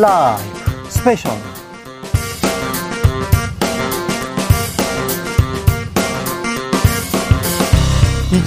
라이브 special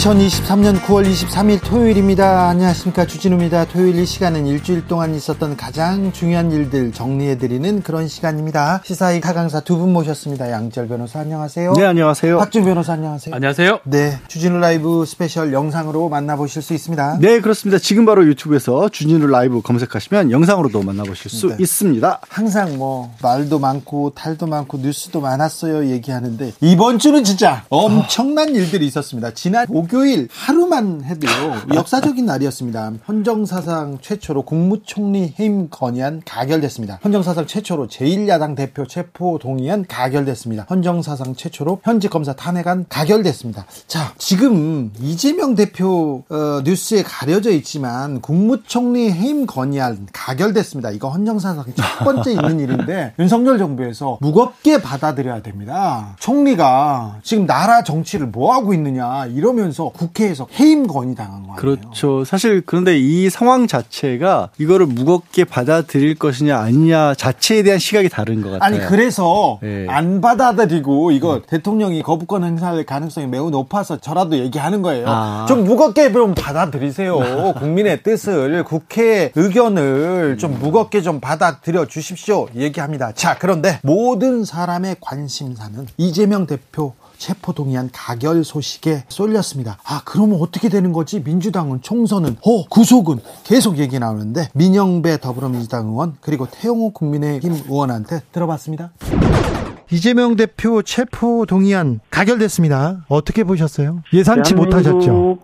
2023년 9월 23일 토요일입니다. 안녕하십니까. 주진우입니다. 토요일 이 시간은 일주일 동안 있었던 가장 중요한 일들 정리해드리는 그런 시간입니다. 시사 일타강사 두 분 모셨습니다. 양지열 변호사 안녕하세요. 네, 안녕하세요. 박지훈 변호사 안녕하세요. 안녕하세요. 네. 주진우 라이브 special 영상으로 만나보실 수 있습니다. 네, 그렇습니다. 지금 바로 유튜브에서 주진우 라이브 검색하시면 영상으로도 만나보실 수 네. 있습니다. 항상 뭐 말도 많고 탈도 많고 뉴스도 많았어요 얘기하는데 이번 주는 진짜 엄청난 일들이 있었습니다. 지난 목요 일 하루만 해도요 역사적인 날이었습니다. 헌정사상 최초로 국무총리 해임 건의안 가결됐습니다. 헌정사상 최초로 제1야당 대표 체포 동의안 가결됐습니다. 헌정사상 최초로 현직 검사 탄핵안 가결됐습니다. 자 지금 이재명 대표 어, 뉴스에 가려져 있지만 국무총리 해임 건의안 가결됐습니다. 이거 헌정사상 첫 번째 있는 일인데 윤석열 정부에서 무겁게 받아들여야 됩니다. 총리가 지금 나라 정치를 뭐 하고 있느냐 이러면서 국회에서 해임 건의 당한 거 아니에요? 그렇죠. 사실 그런데 이 상황 자체가 이거를 무겁게 받아들일 것이냐 아니냐 자체에 대한 시각이 다른 것 같아요. 아니 그래서 네. 안 받아들이고 이거 대통령이 거부권 행사할 가능성이 매우 높아서 저라도 얘기하는 거예요. 아. 좀 무겁게 좀 받아들이세요. 국민의 뜻을 국회 의견을 좀 무겁게 좀 받아들여 주십시오. 얘기합니다. 자 그런데 모든 사람의 관심사는 이재명 대표 체포동의안 가결 소식에 쏠렸습니다. 아, 그러면 어떻게 되는 거지? 민주당은 총선은, 어, 구속은 계속 얘기 나오는데, 민영배 더불어민주당 의원, 그리고 태용호 국민의힘 의원한테 들어봤습니다. 이재명 대표 체포 동의안 가결됐습니다. 어떻게 보셨어요? 예상치 못하셨죠?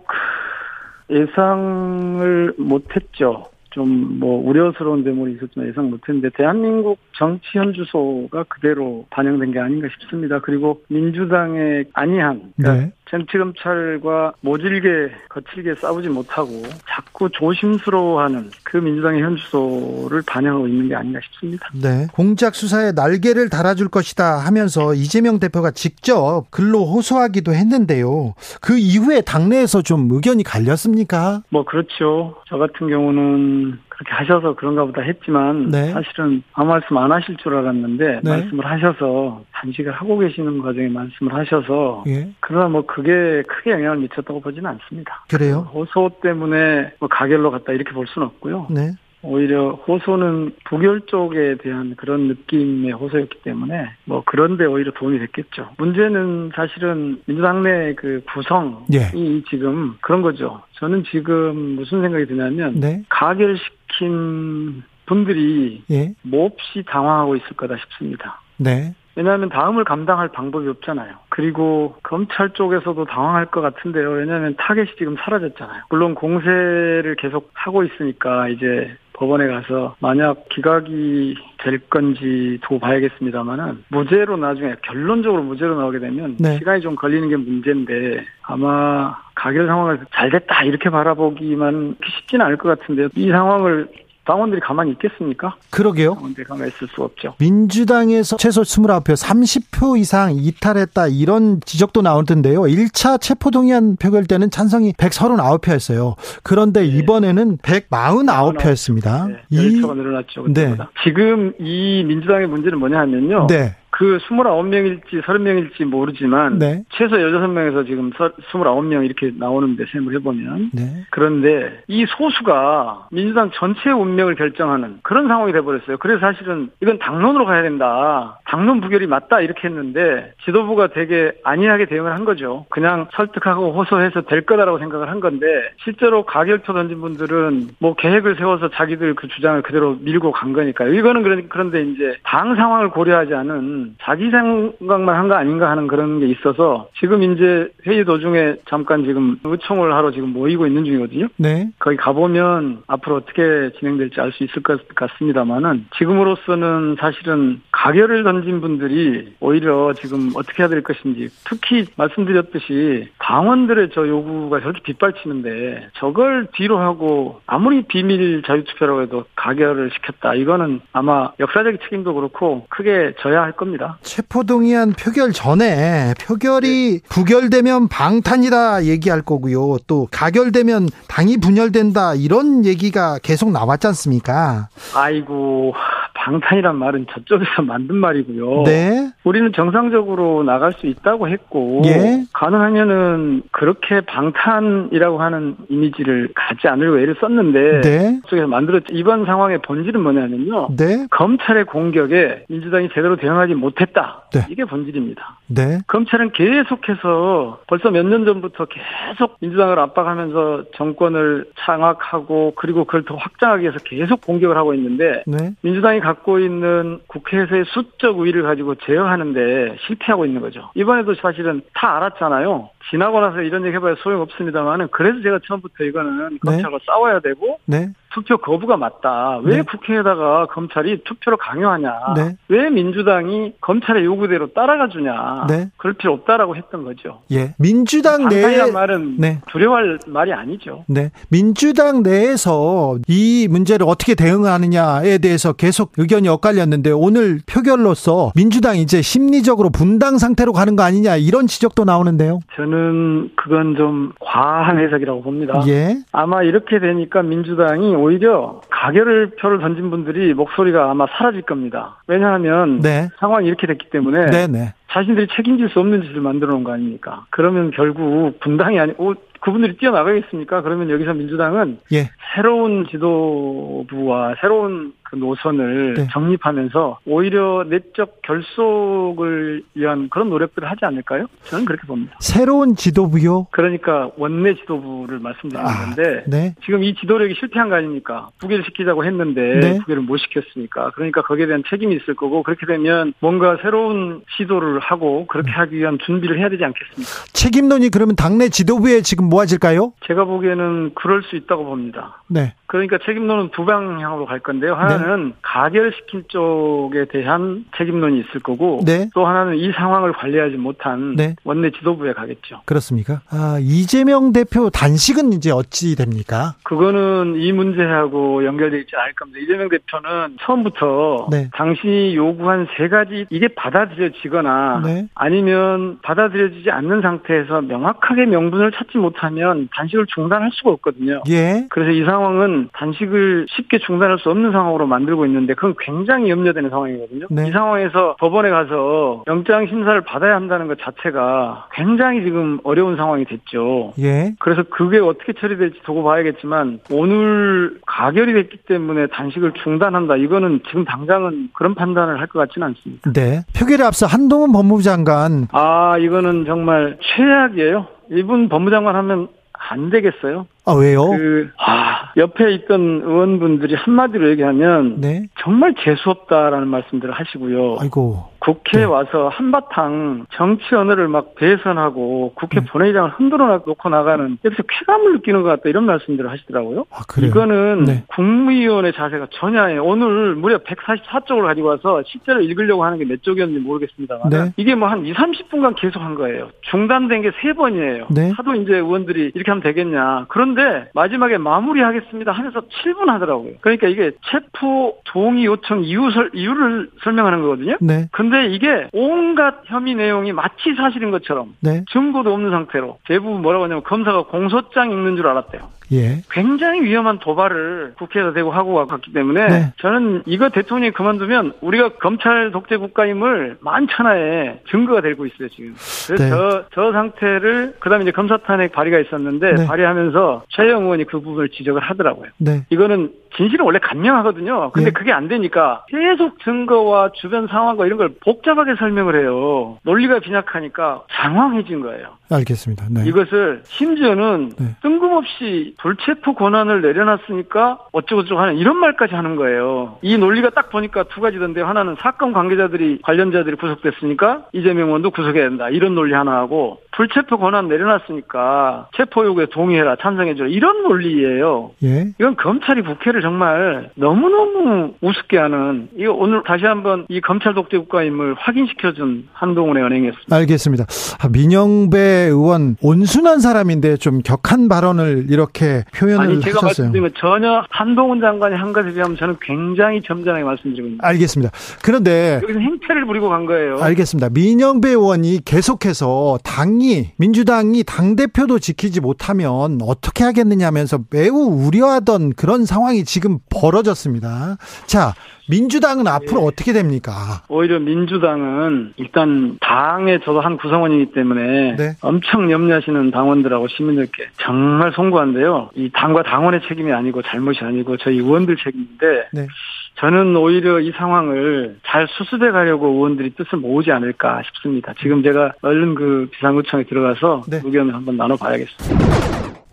예상을 못했죠. 좀 뭐 우려스러운 대목이 있었지만 예상 못했는데 대한민국 정치 현주소가 그대로 반영된 게 아닌가 싶습니다. 그리고 민주당의 안이한 그러니까 네. 정치 검찰과 모질게 거칠게 싸우지 못하고 자꾸 조심스러워하는 그 민주당의 현주소를 반영하고 있는 게 아닌가 싶습니다. 네. 공작 수사에 날개를 달아줄 것이다 하면서 이재명 대표가 직접 글로 호소하기도 했는데요. 그 이후에 당내에서 좀 의견이 갈렸습니까? 뭐 그렇죠. 저 같은 경우는 그렇게 하셔서 그런가 보다 했지만 네. 사실은 아무 말씀 안 하실 줄 알았는데 네. 말씀을 하셔서 단식을 하고 계시는 과정에 말씀을 하셔서 예. 그러나 뭐 그게 크게 영향을 미쳤다고 보지는 않습니다. 그래요? 호소 때문에 뭐 가결로 갔다 이렇게 볼 수는 없고요. 네. 오히려 호소는 부결 쪽에 대한 그런 느낌의 호소였기 때문에 뭐 그런데 오히려 도움이 됐겠죠. 문제는 사실은 민주당 내 그 구성이 예. 지금 그런 거죠. 저는 지금 무슨 생각이 드냐면 네. 가결시킨 분들이 예. 몹시 당황하고 있을 거다 싶습니다. 네. 왜냐하면 다음을 감당할 방법이 없잖아요. 그리고 검찰 쪽에서도 당황할 것 같은데요. 왜냐하면 타겟이 지금 사라졌잖아요. 물론 공세를 계속 하고 있으니까 이제 법원에 가서 만약 기각이 될 건지 두고 봐야겠습니다만은 무죄로 나중에 결론적으로 무죄로 나오게 되면 네. 시간이 좀 걸리는 게 문제인데 아마 가결 상황을 잘 됐다 이렇게 바라보기만 쉽지는 않을 것 같은데요. 이 상황을 당원들이 가만히 있겠습니까? 그러게요. 당원들이 가만히 있을 수 없죠. 민주당에서 최소 29표, 30표 이상 이탈했다 이런 지적도 나오던데요. 1차 체포동의안 표결 때는 찬성이 139표였어요. 그런데 이번에는 149표였습니다. 네, 열차가 늘어났죠. 네. 그때보다. 지금 이 민주당의 문제는 뭐냐 하면요. 네. 그 29명일지 30명일지 모르지만 네. 최소 16명에서 지금 29명 이렇게 나오는데 셈을 해보면 네. 그런데 이 소수가 민주당 전체의 운명을 결정하는 그런 상황이 돼버렸어요. 그래서 사실은 이건 당론으로 가야 된다. 당론 부결이 맞다 이렇게 했는데 지도부가 되게 안이하게 대응을 한 거죠. 그냥 설득하고 호소해서 될 거다라고 생각을 한 건데 실제로 가결표 던진 분들은 뭐 계획을 세워서 자기들 그 주장을 그대로 밀고 간 거니까요. 이거는 그런- 그런데 이제 당 상황을 고려하지 않은 자기 생각만 한 거 아닌가 하는 그런 게 있어서 지금 이제 회의 도중에 잠깐 지금 의총을 하러 지금 모이고 있는 중이거든요. 네. 거기 가보면 앞으로 어떻게 진행될지 알 수 있을 것 같습니다만은 지금으로서는 사실은 가결을 던진 분들이 오히려 지금 어떻게 해야 될 것인지 특히 말씀드렸듯이 당원들의 저 요구가 저렇게 빗발치는데 저걸 뒤로 하고 아무리 비밀 자유투표라고 해도 가결을 시켰다. 이거는 아마 역사적 책임도 그렇고 크게 져야 할 겁니다. 체포동의안 표결 전에 표결이 부결되면 방탄이다 얘기할 거고요. 또 가결되면 당이 분열된다 이런 얘기가 계속 나왔지 않습니까? 아이고 방탄이란 말은 저쪽에서 만든 말이고요. 네. 우리는 정상적으로 나갈 수 있다고 했고 예. 가능하면은 그렇게 방탄이라고 하는 이미지를 갖지 않으려고 애를 썼는데 네. 쪽에서 만들었죠. 이번 상황의 본질은 뭐냐면요. 네. 검찰의 공격에 민주당이 제대로 대응하지 못했다. 네. 이게 본질입니다. 네. 검찰은 계속해서 벌써 몇 년 전부터 계속 민주당을 압박하면서 정권을 장악하고 그리고 그걸 더 확장하기 위해서 계속 공격을 하고 있는데 네. 민주당이 갖고 있는 국회에서의 수적 우위를 가지고 제어 하는데 실패하고 있는 거죠. 이번에도 사실은 다 알았잖아요. 지나고 나서 이런 얘기 해봐야 소용없습니다만은 그래서 제가 처음부터 이거는 검찰과 싸워야 되고 네. 투표 거부가 맞다. 왜 네. 국회에다가 검찰이 투표를 강요하냐. 네. 왜 민주당이 검찰의 요구대로 따라가 주냐. 네. 그럴 필요 없다라고 했던 거죠. 예. 민주당 내에 말은 네. 두려워할 말이 아니죠. 네. 민주당 내에서 이 문제를 어떻게 대응하느냐에 대해서 계속 의견이 엇갈렸는데 오늘 표결로서 민주당 이제 심리적으로 분당 상태로 가는 거 아니냐 이런 지적도 나오는데요. 저는 그건 좀 과한 해석이라고 봅니다. 예. 아마 이렇게 되니까 민주당이 오히려 가결을 표를 던진 분들이 목소리가 아마 사라질 겁니다. 왜냐하면 네. 상황이 이렇게 됐기 때문에 네, 네. 자신들이 책임질 수 없는 짓을 만들어 놓은 거 아닙니까? 그러면 결국 분당이 아니, 오, 그분들이 뛰어나가겠습니까? 그러면 여기서 민주당은 예. 새로운 지도부와 새로운 그 노선을 네. 정립하면서 오히려 내적 결속을 위한 그런 노력들을 하지 않을까요? 저는 그렇게 봅니다. 새로운 지도부요. 그러니까 원내 지도부를 말씀드리는 아, 건데 네. 지금 이 지도력이 실패한 거 아닙니까? 부결 시키자고 했는데 네. 부결을 못 시켰으니까 그러니까 거기에 대한 책임이 있을 거고 그렇게 되면 뭔가 새로운 시도를 하고 그렇게 하기 위한 준비를 해야 되지 않겠습니까? 책임론이 그러면 당내 지도부에 지금 모아질까요? 제가 보기에는 그럴 수 있다고 봅니다. 네. 그러니까 책임론은 두 방향으로 갈 건데요. 하나는 가결시킨 쪽에 대한 책임론이 있을 거고 네. 또 하나는 이 상황을 관리하지 못한 네. 원내 지도부에 가겠죠. 그렇습니까? 아, 이재명 대표 단식은 이제 어찌 됩니까? 그거는 이 문제하고 연결되어 있지 않을 겁니다. 이재명 대표는 처음부터 네. 당신이 요구한 세 가지 이게 받아들여지거나 네. 아니면 받아들여지지 않는 상태에서 명확하게 명분을 찾지 못하면 단식을 중단할 수가 없거든요. 예. 그래서 이 상황은 단식을 쉽게 중단할 수 없는 상황으로 만들고 있는데 그건 굉장히 염려되는 상황이거든요. 네. 이 상황에서 법원에 가서 영장 심사를 받아야 한다는 것 자체가 굉장히 지금 어려운 상황이 됐죠. 예. 그래서 그게 어떻게 처리될지 두고 봐야겠지만 오늘 가결이 됐기 때문에 단식을 중단한다. 이거는 지금 당장은 그런 판단을 할 것 같지는 않습니다. 네. 표결에 앞서 한동훈 법무부 장관 아 이거는 정말 최악이에요. 이분 법무장관 하면 안 되겠어요. 아 왜요? 그, 아, 옆에 있던 의원분들이 한마디로 얘기하면 네. 정말 재수 없다라는 말씀들을 하시고요. 아이고. 국회에 네. 와서 한바탕 정치 언어를 막 배선하고 국회 네. 본회의장을 흔들어 놓고 나가는 여기서 쾌감을 느끼는 것 같다 이런 말씀들을 하시더라고요. 아 그래요. 이거는 네. 국무위원의 자세가 전혀 아니에요. 오늘 무려 144쪽을 가지고 와서 실제로 읽으려고 하는 게 몇 쪽이었는지 모르겠습니다만 네. 이게 뭐 한 2, 30분간 계속 한 거예요. 중단된 게 세 번이에요. 네. 하도 이제 의원들이 이렇게 하면 되겠냐. 그런데 마지막에 마무리하겠습니다 하면서 7분 하더라고요. 그러니까 이게 체포 동의 요청 이유 설, 이유를 설명하는 거거든요. 네. 근데 이게 온갖 혐의 내용이 마치 사실인 것처럼 네. 증거도 없는 상태로 대부분 뭐라고 하냐면 검사가 공소장 읽는 줄 알았대요. 예. 굉장히 위험한 도발을 국회에서 대고 하고 갔기 때문에 네. 저는 이거 대통령이 그만두면 우리가 검찰 독재 국가임을 만천하에 증거가 되고 있어요 지금. 그래서 네. 저, 저 상태를 그다음에 이제 검사 탄핵 발의가 있었는데 네. 발의하면서 최영 의원이 그 부분을 지적을 하더라고요. 네. 이거는 진실은 원래 간명하거든요. 근데 예. 그게 안 되니까 계속 증거와 주변 상황과 이런 걸 복잡하게 설명을 해요. 논리가 빈약하니까 장황해진 거예요. 알겠습니다. 네. 이것을 심지어는 네. 뜬금없이 불체포 권한을 내려놨으니까 어쩌고저쩌고 하는 이런 말까지 하는 거예요. 이 논리가 딱 보니까 두 가지던데 하나는 사건 관계자들이 관련자들이 구속됐으니까 이재명 의원도 구속해야 된다. 이런 논리 하나 하고 불체포 권한 내려놨으니까 체포 요구에 동의해라 찬성해줘라 이런 논리예요. 예. 이건 검찰이 국회를 정말 너무너무 우습게 하는 이거 오늘 다시 한번 이 검찰 독재 국가임을 확인시켜준 한동훈의 은행이었습니다. 알겠습니다. 아, 민영배 의원 온순한 사람인데 좀 격한 발언을 이렇게 표현을 아니 제가 하셨어요. 말씀드린 건 전혀 한동훈 장관이 한 것에 비하면 저는 굉장히 점잖하게 말씀드리고 있습니다. 알겠습니다. 그런데 여기서 행태를 부리고 간 거예요. 알겠습니다. 민영배 의원이 계속해서 당이 민주당이 당 대표도 지키지 못하면 어떻게 하겠느냐 하면서 매우 우려하던 그런 상황이 지금 벌어졌습니다. 자, 민주당은 앞으로 어떻게 됩니까? 오히려 민주당은 일단 당의 저도 한 구성원이기 때문에 네. 엄청 염려하시는 당원들하고 시민들께 정말 송구한데요. 이 당과 당원의 책임이 아니고 잘못이 아니고 저희 의원들 책임인데 네. 저는 오히려 이 상황을 잘 수습해 가려고 의원들이 뜻을 모으지 않을까 싶습니다. 지금 제가 얼른 그 비상구청에 들어가서 네. 의견을 한번 나눠봐야겠습니다.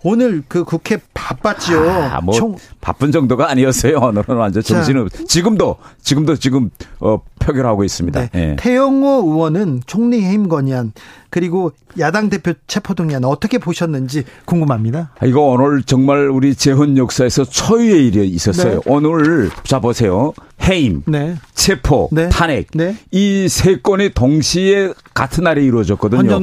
오늘 그 국회 바빴지요. 아, 뭐 총 바쁜 정도가 아니었어요. 오늘은 완전 자. 정신은 지금도 지금도 지금 어 표결하고 있습니다. 네. 예. 태영호 의원은 총리 해임 건의안 그리고 야당 대표 체포동의안 어떻게 보셨는지 궁금합니다. 아, 이거 오늘 정말 우리 재헌 역사에서 초유의 일이 있었어요. 네. 오늘 자 보세요. 해임, 네. 체포, 네. 탄핵 네. 이세 건이 동시에 같은 날에 이루어졌거든요.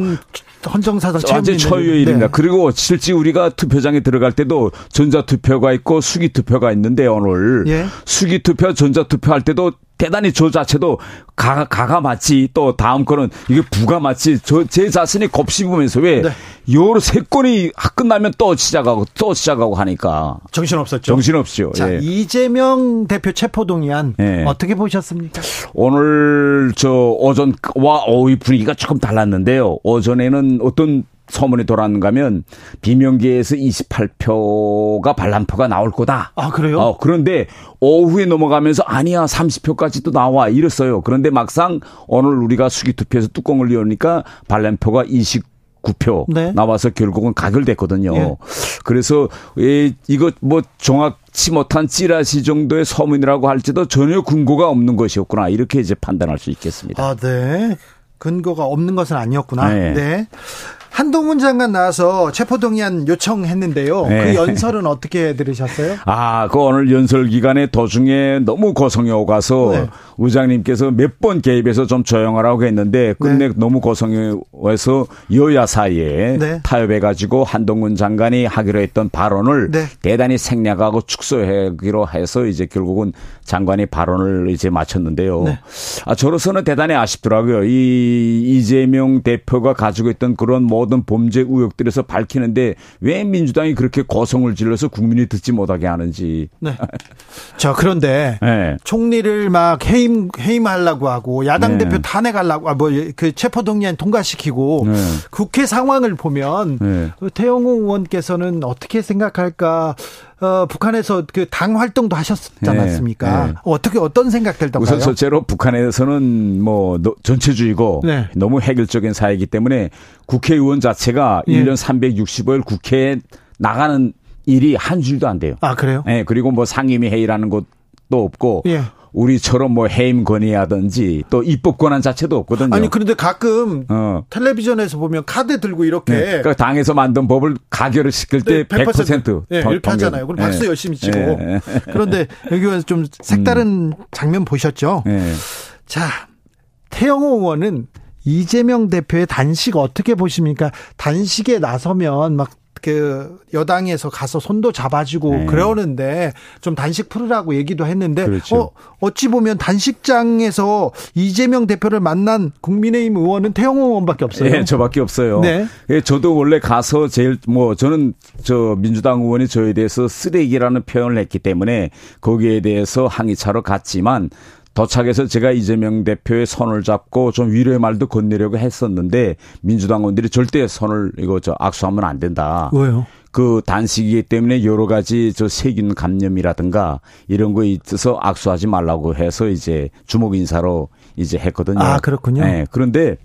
헌정 헌정사상 완전 초유의 일입니다. 네. 그리고 실제 우리가 투표장에 들어갈 때도 전자투표가 있고 수기투표가 있는데 오늘 예. 수기투표, 전자투표 할 때도 대단히 저 자체도 가, 가가 맞지 또 다음 거는 이게 부가 맞지 저제 자신이 곱씹으면서 왜 네. 요로 세 건이 끝나면 또 시작하고 또 시작하고 하니까 정신 없었죠. 정신 없죠. 자, 예. 이재명 대표 체포 동의안 예. 어떻게 보셨습니까? 오늘 저 오전과 오후 분위기가 조금 달랐는데요. 오전에는 어떤 소문이 돌았는가 하면 비명계에서 28표가 반란표가 나올 거다. 아, 그래요? 어, 그런데 오후에 넘어가면서 아니야 30표까지도 나와 이랬어요. 그런데 막상 오늘 우리가 수기투표에서 뚜껑을 열으니까 반란표가 29표 네. 나와서 결국은 가결됐거든요. 예. 그래서 에, 이거 뭐 정확치 못한 찌라시 정도의 소문이라고 할지도 전혀 근거가 없는 것이었구나 이렇게 이제 판단할 수 있겠습니다. 아, 네. 근거가 없는 것은 아니었구나. 네. 네. 한동훈 장관 나와서 체포동의안 요청했는데요. 네. 그 연설은 어떻게 들으셨어요? 아, 그 오늘 연설 기간에 도중에 너무 고성이 오가서 네. 의장님께서 몇 번 개입해서 좀 조용하라고 했는데 끝내 너무 고성이 와서 여야 사이에 네. 타협해가지고 한동훈 장관이 하기로 했던 발언을 네. 대단히 생략하고 축소하기로 해서 이제 결국은 장관이 발언을 이제 마쳤는데요. 네. 아, 저로서는 대단히 아쉽더라고요. 이 이재명 대표가 가지고 있던 그런 모든 범죄 의혹들에서 밝히는데 왜 민주당이 그렇게 고성을 질러서 국민이 듣지 못하게 하는지. 네. 자, 그런데 네. 총리를 막 해임 해임하려고 하고 야당 네. 대표 탄핵하려고 아 뭐그 체포 동의안 통과시키고 네. 국회 상황을 보면 네. 그 태영호 의원께서는 어떻게 생각할까? 어, 북한에서 그 당 활동도 하셨지 네. 않았습니까? 네. 어떻게 어떤 생각 들 던가요? 우선 첫째로 북한에서는 뭐 노- 전체주의고 네. 너무 획일적인 사회이기 때문에 국회의원 자체가 예. 1년 365일 국회에 나가는 일이 한 줄도 안 돼요. 아 그래요? 예, 그리고 뭐 상임위 회의라는 것도 없고 예. 우리처럼 뭐 해임 건의하든지 또 입법 권한 자체도 없거든요. 아니 그런데 가끔 어. 텔레비전에서 보면 카드 들고 이렇게 네. 그러니까 당에서 만든 법을 가결을 시킬 때 100% 예, 통- 이렇게 하잖아요. 그럼. 박수 예. 열심히 치고. 예. 그런데 여기 와서 좀 색다른 장면 보셨죠? 예. 자, 태영호 의원은 이재명 대표의 단식 어떻게 보십니까? 단식에 나서면 막 그 여당에서 가서 손도 잡아주고 네. 그러는데 좀 단식 풀으라고 얘기도 했는데 그렇죠. 어, 어찌 보면 단식장에서 이재명 대표를 만난 국민의힘 의원은 태영호 의원밖에 없어요. 예, 저밖에 없어요. 네. 예, 저도 원래 가서 제일 뭐 저는 저 민주당 의원이 저에 대해서 쓰레기라는 표현을 했기 때문에 거기에 대해서 항의차로 갔지만 도착해서 제가 이재명 대표의 손을 잡고 좀 위로의 말도 건네려고 했었는데 민주당 의원들이 절대 손을 이거 저 악수하면 안 된다. 왜요? 그 단식이기 때문에 여러 가지 저 세균 감염이라든가 이런 거에 있어서 악수하지 말라고 해서 이제 주목 인사로 이제 했거든요. 아, 그렇군요. 네. 그런데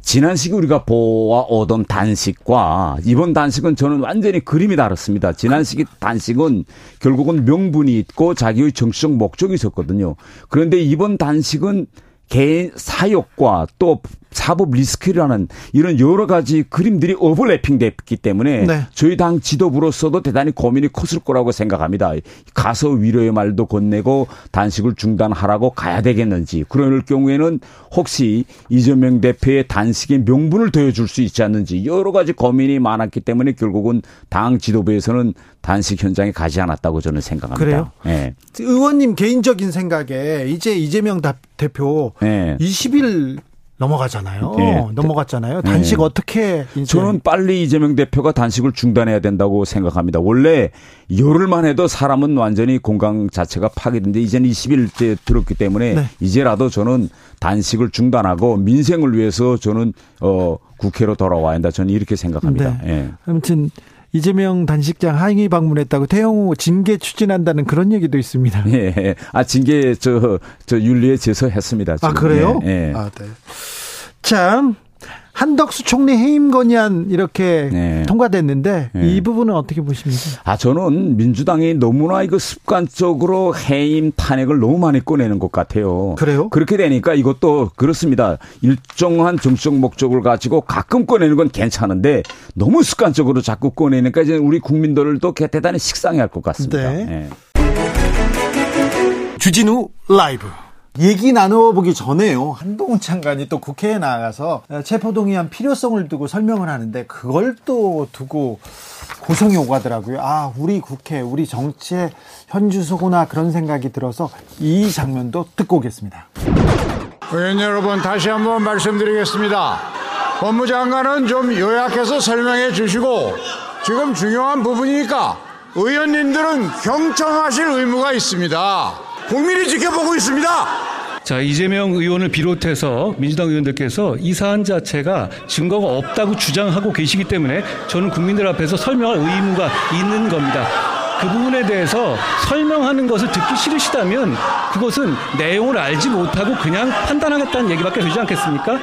지난 시기 우리가 보아 오던 단식과 이번 단식은 저는 완전히 그림이 다릅니다. 지난 시기 단식은 결국은 명분이 있고 자기의 정치적 목적이 있었거든요. 그런데 이번 단식은 개인 사욕과 또 사법 리스크라는 이런 여러 가지 그림들이 오버래핑 됐기 때문에 네. 저희 당 지도부로서도 대단히 고민이 컸을 거라고 생각합니다. 가서 위로의 말도 건네고 단식을 중단하라고 가야 되겠는지 그럴 경우에는 혹시 이재명 대표의 단식의 명분을 더해줄 수 있지 않는지 여러 가지 고민이 많았기 때문에 결국은 당 지도부에서는 단식 현장에 가지 않았다고 저는 생각합니다. 그래요? 예. 의원님 개인적인 생각에 이제 이재명 다- 대표 예. 20일 넘어가잖아요. 네. 넘어갔잖아요. 단식 네. 어떻게 저는 빨리 이재명 대표가 단식을 중단해야 된다고 생각합니다. 원래 열흘만 해도 사람은 완전히 건강 자체가 파괴되는데 이제는 20일째 들었기 때문에 네. 이제라도 저는 단식을 중단하고 민생을 위해서 저는 어 국회로 돌아와야 한다. 저는 이렇게 생각합니다. 네. 예. 아무튼 이재명 단식장 항의 방문했다고 태영호 징계 추진한다는 그런 얘기도 있습니다. 예. 아 징계 저, 저 윤리에 제소했습니다. 아 지금. 그래요? 예. 예. 아 네. 자 한덕수 총리 해임 건의안 이렇게 네. 통과됐는데 네. 이 부분은 어떻게 보십니까? 아, 저는 민주당이 너무나 이거 습관적으로 해임 탄핵을 너무 많이 꺼내는 것 같아요. 그래요? 그렇게 되니까 이것도 그렇습니다. 일정한 정치적 목적을 가지고 가끔 꺼내는 건 괜찮은데 너무 습관적으로 자꾸 꺼내니까 이제 우리 국민들도 대단히 식상해 할 것 같습니다. 네. 예. 주진우 라이브. 얘기 나눠보기 전에요. 한동훈 장관이 또 국회에 나가서 체포동의안 필요성을 두고 설명을 하는데 그걸 또 두고 고성이 오가더라고요. 아, 우리 국회, 우리 정치의 현주소구나 그런 생각이 들어서 이 장면도 듣고 오겠습니다. 의원 여러분 다시 한번 말씀드리겠습니다. 법무장관은 좀 요약해서 설명해 주시고 지금 중요한 부분이니까 의원님들은 경청하실 의무가 있습니다. 국민이 지켜보고 있습니다. 자, 이재명 의원을 비롯해서 민주당 의원들께서 이 사안 자체가 증거가 없다고 주장하고 계시기 때문에 저는 국민들 앞에서 설명할 의무가 있는 겁니다. 그 부분에 대해서 설명하는 것을 듣기 싫으시다면 그것은 내용을 알지 못하고 그냥 판단하겠다는 얘기밖에 되지 않겠습니까?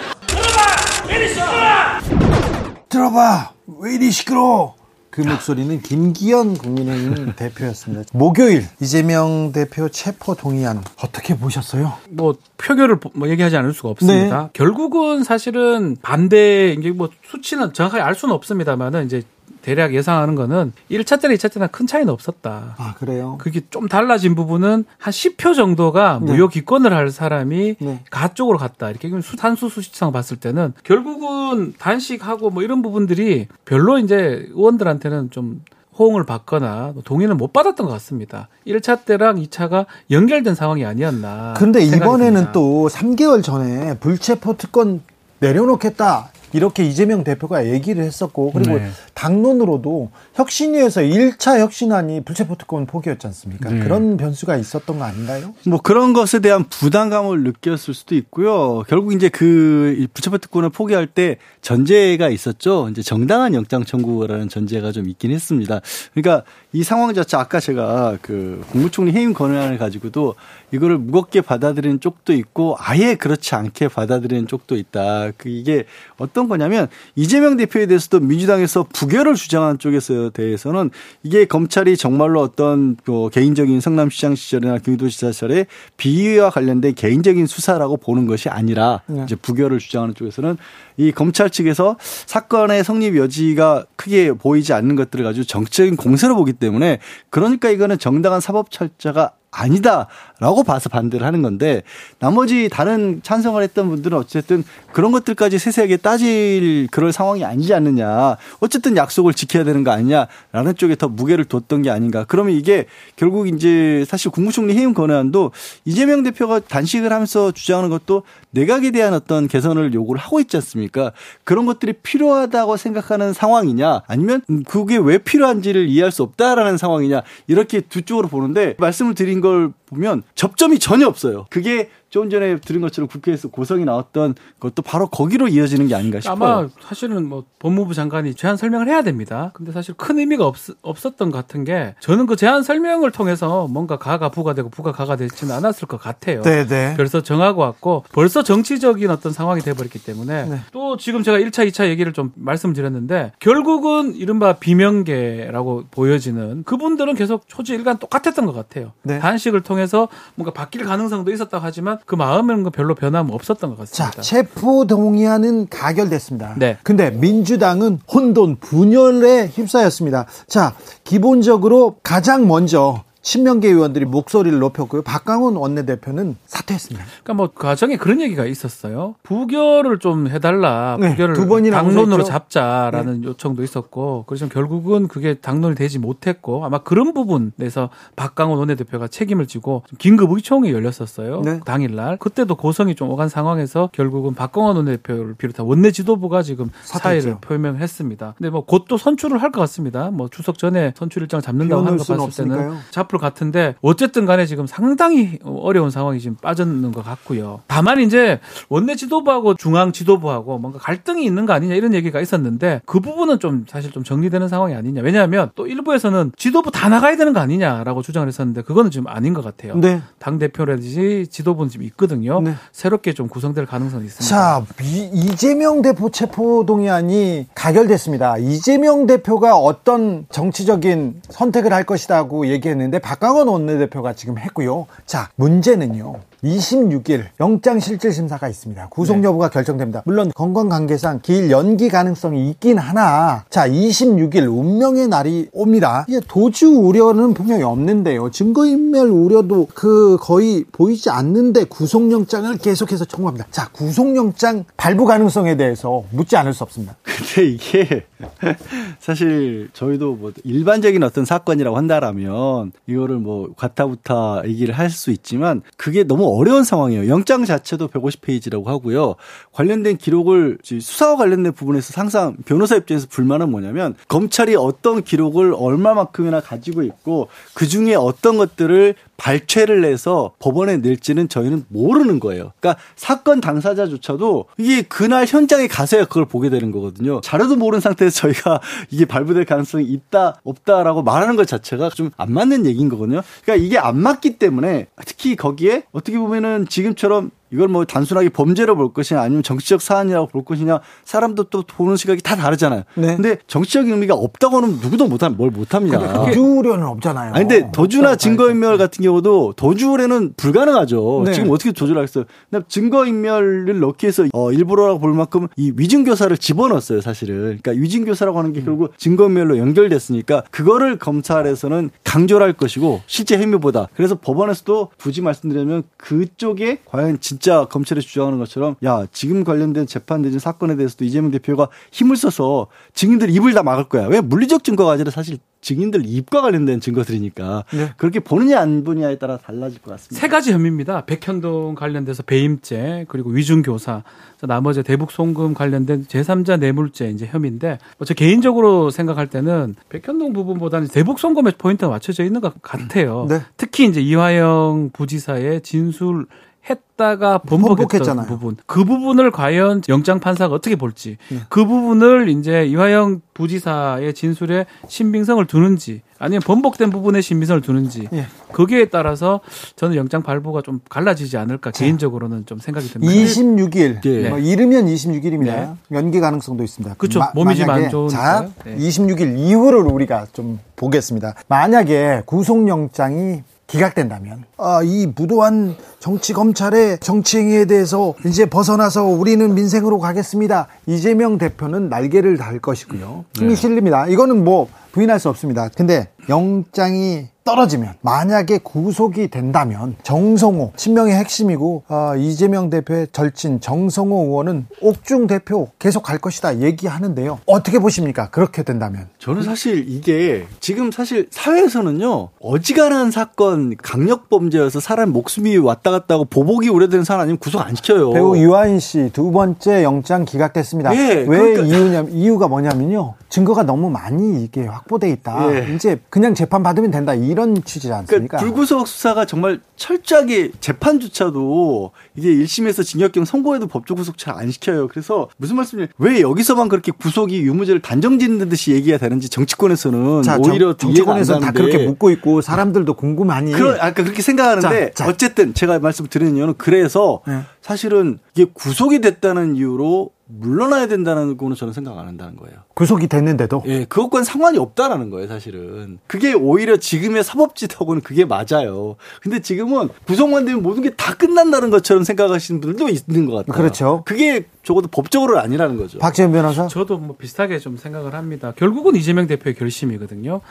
들어봐! 왜 이리 시끄러워! 그 목소리는 김기현 국민의힘 대표였습니다. 목요일 이재명 대표 체포 동의안 어떻게 보셨어요? 뭐 표결을 뭐 얘기하지 않을 수가 없습니다. 네. 결국은 사실은 반대 이게 뭐 수치는 정확하게 알 수는 없습니다만은 이제 대략 예상하는 거는 1차 때나 2차 때나 큰 차이는 없었다. 아 그래요? 그게 좀 달라진 부분은 한 10표 정도가 네. 무효 기권을 할 사람이 네. 가 쪽으로 갔다. 이렇게 수- 산수 수치상 봤을 때는 결국은 단식하고 뭐 이런 부분들이 별로 이제 의원들한테는 좀 호응을 받거나 뭐 동의를 못 받았던 것 같습니다. 1차 때랑 2차가 연결된 상황이 아니었나. 근데 이번에는 듭니다. 또 3개월 전에 불체포 특권 내려놓겠다. 이렇게 이재명 대표가 얘기를 했었고 그리고 네. 당론으로도 혁신위에서 1차 혁신안이 불체포 특권 포기였지 않습니까? 네. 그런 변수가 있었던 거 아닌가요? 뭐 그런 것에 대한 부담감을 느꼈을 수도 있고요. 결국 이제 그 부처법 특권을 포기할 때 전제가 있었죠. 이제 정당한 영장 청구라는 전제가 좀 있긴 했습니다. 그러니까 이 상황 자체 아까 제가 그 국무총리 해임 권한을 가지고도 이거를 무겁게 받아들이는 쪽도 있고 아예 그렇지 않게 받아들이는 쪽도 있다. 그 이게 어떤 거냐면 이재명 대표에 대해서도 민주당에서 부결을 주장하는 쪽에서 대해서는 이게 검찰이 정말로 어떤 그 개인적인 성남시장 시절이나 경기도지사 시절에 비위와 관련된 개인적인 수사라고 보는 것이 아니라 네. 이제 부결을 주장하는 쪽에서는 이 검찰 측에서 사건의 성립 여지가 크게 보이지 않는 것들을 가지고 정치적인 공세로 보기 때문에 그러니까 이거는 정당한 사법 철자가 아니다 라고 봐서 반대를 하는 건데 나머지 다른 찬성을 했던 분들은 어쨌든 그런 것들까지 세세하게 따질 그럴 상황이 아니지 않느냐. 어쨌든 약속을 지켜야 되는 거 아니냐라는 쪽에 더 무게를 뒀던 게 아닌가. 그러면 이게 결국 이제 사실 국무총리 해임 권한도 이재명 대표가 단식을 하면서 주장하는 것도 내각에 대한 어떤 개선을 요구를 하고 있지 않습니까? 그런 것들이 필요하다고 생각하는 상황이냐 아니면 그게 왜 필요한지를 이해할 수 없다라는 상황이냐 이렇게 두 쪽으로 보는데 말씀을 드린 걸 보면 접점이 전혀 없어요. 그게 조금 전에 들은 것처럼 국회에서 고성이 나왔던 것도 바로 거기로 이어지는 게 아닌가 싶어요. 아마 사실은 뭐 법무부 장관이 제안 설명을 해야 됩니다. 근데 사실 큰 의미가 없, 없었던 것 같은 게 저는 그 제안 설명을 통해서 뭔가 가가 부가 되고 부가 가가 되지는 않았을 것 같아요. 네네. 벌써 정하고 왔고 벌써 정치적인 어떤 상황이 돼버렸기 때문에 네. 또 지금 제가 1차, 2차 얘기를 좀 말씀드렸는데 결국은 이른바 비명계라고 보여지는 그분들은 계속 초지 일관 똑같았던 것 같아요. 네. 단식을 통해서 뭔가 바뀔 가능성도 있었다고 하지만 그 마음에는 별로 변함 없었던 것 자, 같습니다. 체포 동의안은 가결됐습니다. 네. 근데 민주당은 혼돈, 분열에 휩싸였습니다. 자, 기본적으로 가장 먼저 친명계 의원들이 목소리를 높였고요. 박강원 원내대표는 사퇴했습니다. 그러니까 뭐 과정에 그런 얘기가 있었어요. 부결을 좀 해달라. 네, 부결을 두 번이나 당론으로? 잡자라는 요청도 있었고 그래서 결국은 그게 당론이 되지 못했고 아마 그런 부분에서 박강원 원내대표가 책임을 지고 긴급 의총이 열렸었어요. 네. 당일날 그때도 고성이 좀 오간 상황에서 결국은 박강원 원내대표를 비롯한 원내 지도부가 지금 사퇴했죠. 사의를 표명했습니다. 근데 뭐 곧 또 선출을 할 것 같습니다. 뭐 추석 전에 선출 일정을 잡는다고 하는 거 봤을 때는 것 같은데 어쨌든 간에 지금 상당히 어려운 상황이 지금 빠졌는 것 같고요. 다만 이제 원내 지도부하고 중앙 지도부하고 뭔가 갈등이 있는 거 아니냐 이런 얘기가 있었는데 그 부분은 좀 사실 좀 정리되는 상황이 아니냐. 왜냐하면 또 일부에서는 지도부 다 나가야 되는 거 아니냐라고 주장을 했었는데 그거는 지금 아닌 것 같아요. 네. 당 대표라든지 지도부는 지금 있거든요. 네. 새롭게 좀 구성될 가능성이 있습니다. 자, 이, 이재명 대표 체포 동의안이 가결됐습니다. 이재명 대표가 어떤 정치적인 선택을 할 것이라고 얘기했는데 박강원 원내대표가 지금 했고요. 자, 문제는요. 26일 영장실질심사가 있습니다. 구속 여부가 결정됩니다. 물론 건강 관계상 길 연기 가능성이 있긴 하나 자 26일 운명의 날이 옵니다. 이게 도주 우려는 분명히 없는데요. 증거인멸 우려도 그 거의 보이지 않는데 구속영장을 계속해서 청구합니다. 자 구속영장 발부 가능성에 대해서 묻지 않을 수 없습니다. 근데 이게 사실 저희도 뭐 일반적인 어떤 사건이라고 한다라면 이거를 뭐 과타부타 얘기를 할 수 있지만 그게 너무 어려운 상황이에요. 영장 자체도 150페이지라고 하고요. 관련된 기록을 수사와 관련된 부분에서 항상 변호사 입장에서 불만은 뭐냐면 검찰이 어떤 기록을 얼마만큼이나 가지고 있고 그 중에 어떤 것들을 발췌를 해서 법원에 낼지는 저희는 모르는 거예요. 그러니까 사건 당사자조차도 이게 그날 현장에 가서야 그걸 보게 되는 거거든요. 자료도 모르는 상태에서 저희가 이게 발부될 가능성이 있다 없다라고 말하는 것 자체가 좀 안 맞는 얘기인 거거든요. 그러니까 이게 안 맞기 때문에 특히 거기에 어떻게 보면은 지금처럼 이걸 뭐 단순하게 범죄로 볼 것이냐 아니면 정치적 사안이라고 볼 것이냐 사람도 또 보는 시각이 다 다르잖아요. 네. 근데 정치적 의미가 없다고는 누구도 못한 뭘 못합니다. 도주 우려는 없잖아요. 아니 근데 도주나 증거인멸 같은 경우도 도주 의뢰는 불가능하죠. 네. 지금 어떻게 도주를 하겠어요? 근데 증거인멸을 넣기 위해서 어, 일부러라고 볼 만큼 이 위증교사를 집어넣었어요, 사실은. 그러니까 위증교사라고 하는 게 음. 결국 증거인멸로 연결됐으니까 그거를 검찰에서는 강조를 할 것이고 실제 혐의보다. 그래서 법원에서도 굳이 말씀드리면 그쪽에 과연 진짜 검찰이 주장하는 것처럼 야 지금 관련된 재판되는 사건에 대해서도 이재명 대표가 힘을 써서 증인들 입을 다 막을 거야. 왜 물리적 증거가 아니라 사실 증인들 입과 관련된 증거들이니까 네. 그렇게 보느냐 안 보느냐에 따라 달라질 것 같습니다. 세 가지 혐의입니다. 백현동 관련돼서 배임죄 그리고 위중교사 나머지 대북 송금 관련된 제3자 뇌물죄 이제 혐의인데 뭐 저 개인적으로 생각할 때는 백현동 부분보다는 대북 송금에 포인트가 맞춰져 있는 것 같아요. 네. 특히 이제 이화영 부지사의 진술 했다가 번복했던. 부분 그 부분을 과연 영장 판사가 어떻게 볼지 네. 그 부분을 이제 이화영 부지사의 진술에 신빙성을 두는지 아니면 번복된 부분에 신빙성을 두는지 예. 거기에 따라서 저는 영장 발부가 좀 갈라지지 않을까 개인적으로는 좀 생각이 듭니다. 26일, 네. 뭐 이르면 26일입니다. 네. 연기 가능성도 있습니다. 그쵸. 몸이 좀 안 좋으니까요. 자, 네. 26일 이후를 우리가 좀 보겠습니다. 만약에 구속영장이 기각된다면 아, 이 무도한 정치 검찰의 정치 행위에 대해서 이제 벗어나서 우리는 민생으로 가겠습니다. 이재명 대표는 날개를 달 것이고요. 힘이 네. 실립니다. 이거는 뭐 부인할 수 없습니다. 근데 영장이 떨어지면 만약에 구속이 된다면 정성호 친명의 핵심이고 어, 이재명 대표의 절친 정성호 의원은 옥중 대표 계속 갈 것이다 얘기하는데요. 어떻게 보십니까? 그렇게 된다면 저는 사실 이게 지금 사실 사회에서는요 어지간한 사건 강력 범죄여서 사람 목숨이 왔다 갔다 하고 보복이 우려되는 사람 아니면 구속 안 시켜요. 배우 유아인 씨 두 번째 영장 기각됐습니다. 예, 왜 그러니까- 이유냐 이유가 뭐냐면요. 증거가 너무 많이 이게 확보돼 있다. 예. 이제 그냥 재판 받으면 된다 이런 취지지 않습니까? 그러니까 불구속 수사가 정말 철저하게 재판조차도 이게 1심에서 징역형 선고해도 법적 구속 잘 안 시켜요. 그래서 무슨 말씀이냐 왜 여기서만 그렇게 구속이 유무죄를 단정 짓는 듯이 얘기가 되는지 정치권에서는 자, 오히려 정, 정치권에서 다. 그렇게 묻고 있고 사람들도 궁금하니 그런 아까 그렇게 생각하는데 자, 자. 어쨌든 제가 말씀드리는 이유는 그래서 네. 사실은 이게 구속이 됐다는 이유로 물러나야 된다는 거는 저는 생각 안 한다는 거예요. 구속이 됐는데도 예, 그것과는 상관이 없다라는 거예요, 사실은. 그게 오히려 지금의 사법짓하고는 그게 맞아요. 근데 지금 은 구속만 되면 모든 게 다 끝난다는 것처럼 생각하시는 분들도 있는 것 같아요. 그렇죠. 그게 적어도 법적으로는 아니라는 거죠. 박재현 변호사. 저도 뭐 비슷하게 좀 생각을 합니다. 결국은 이재명 대표의 결심이거든요.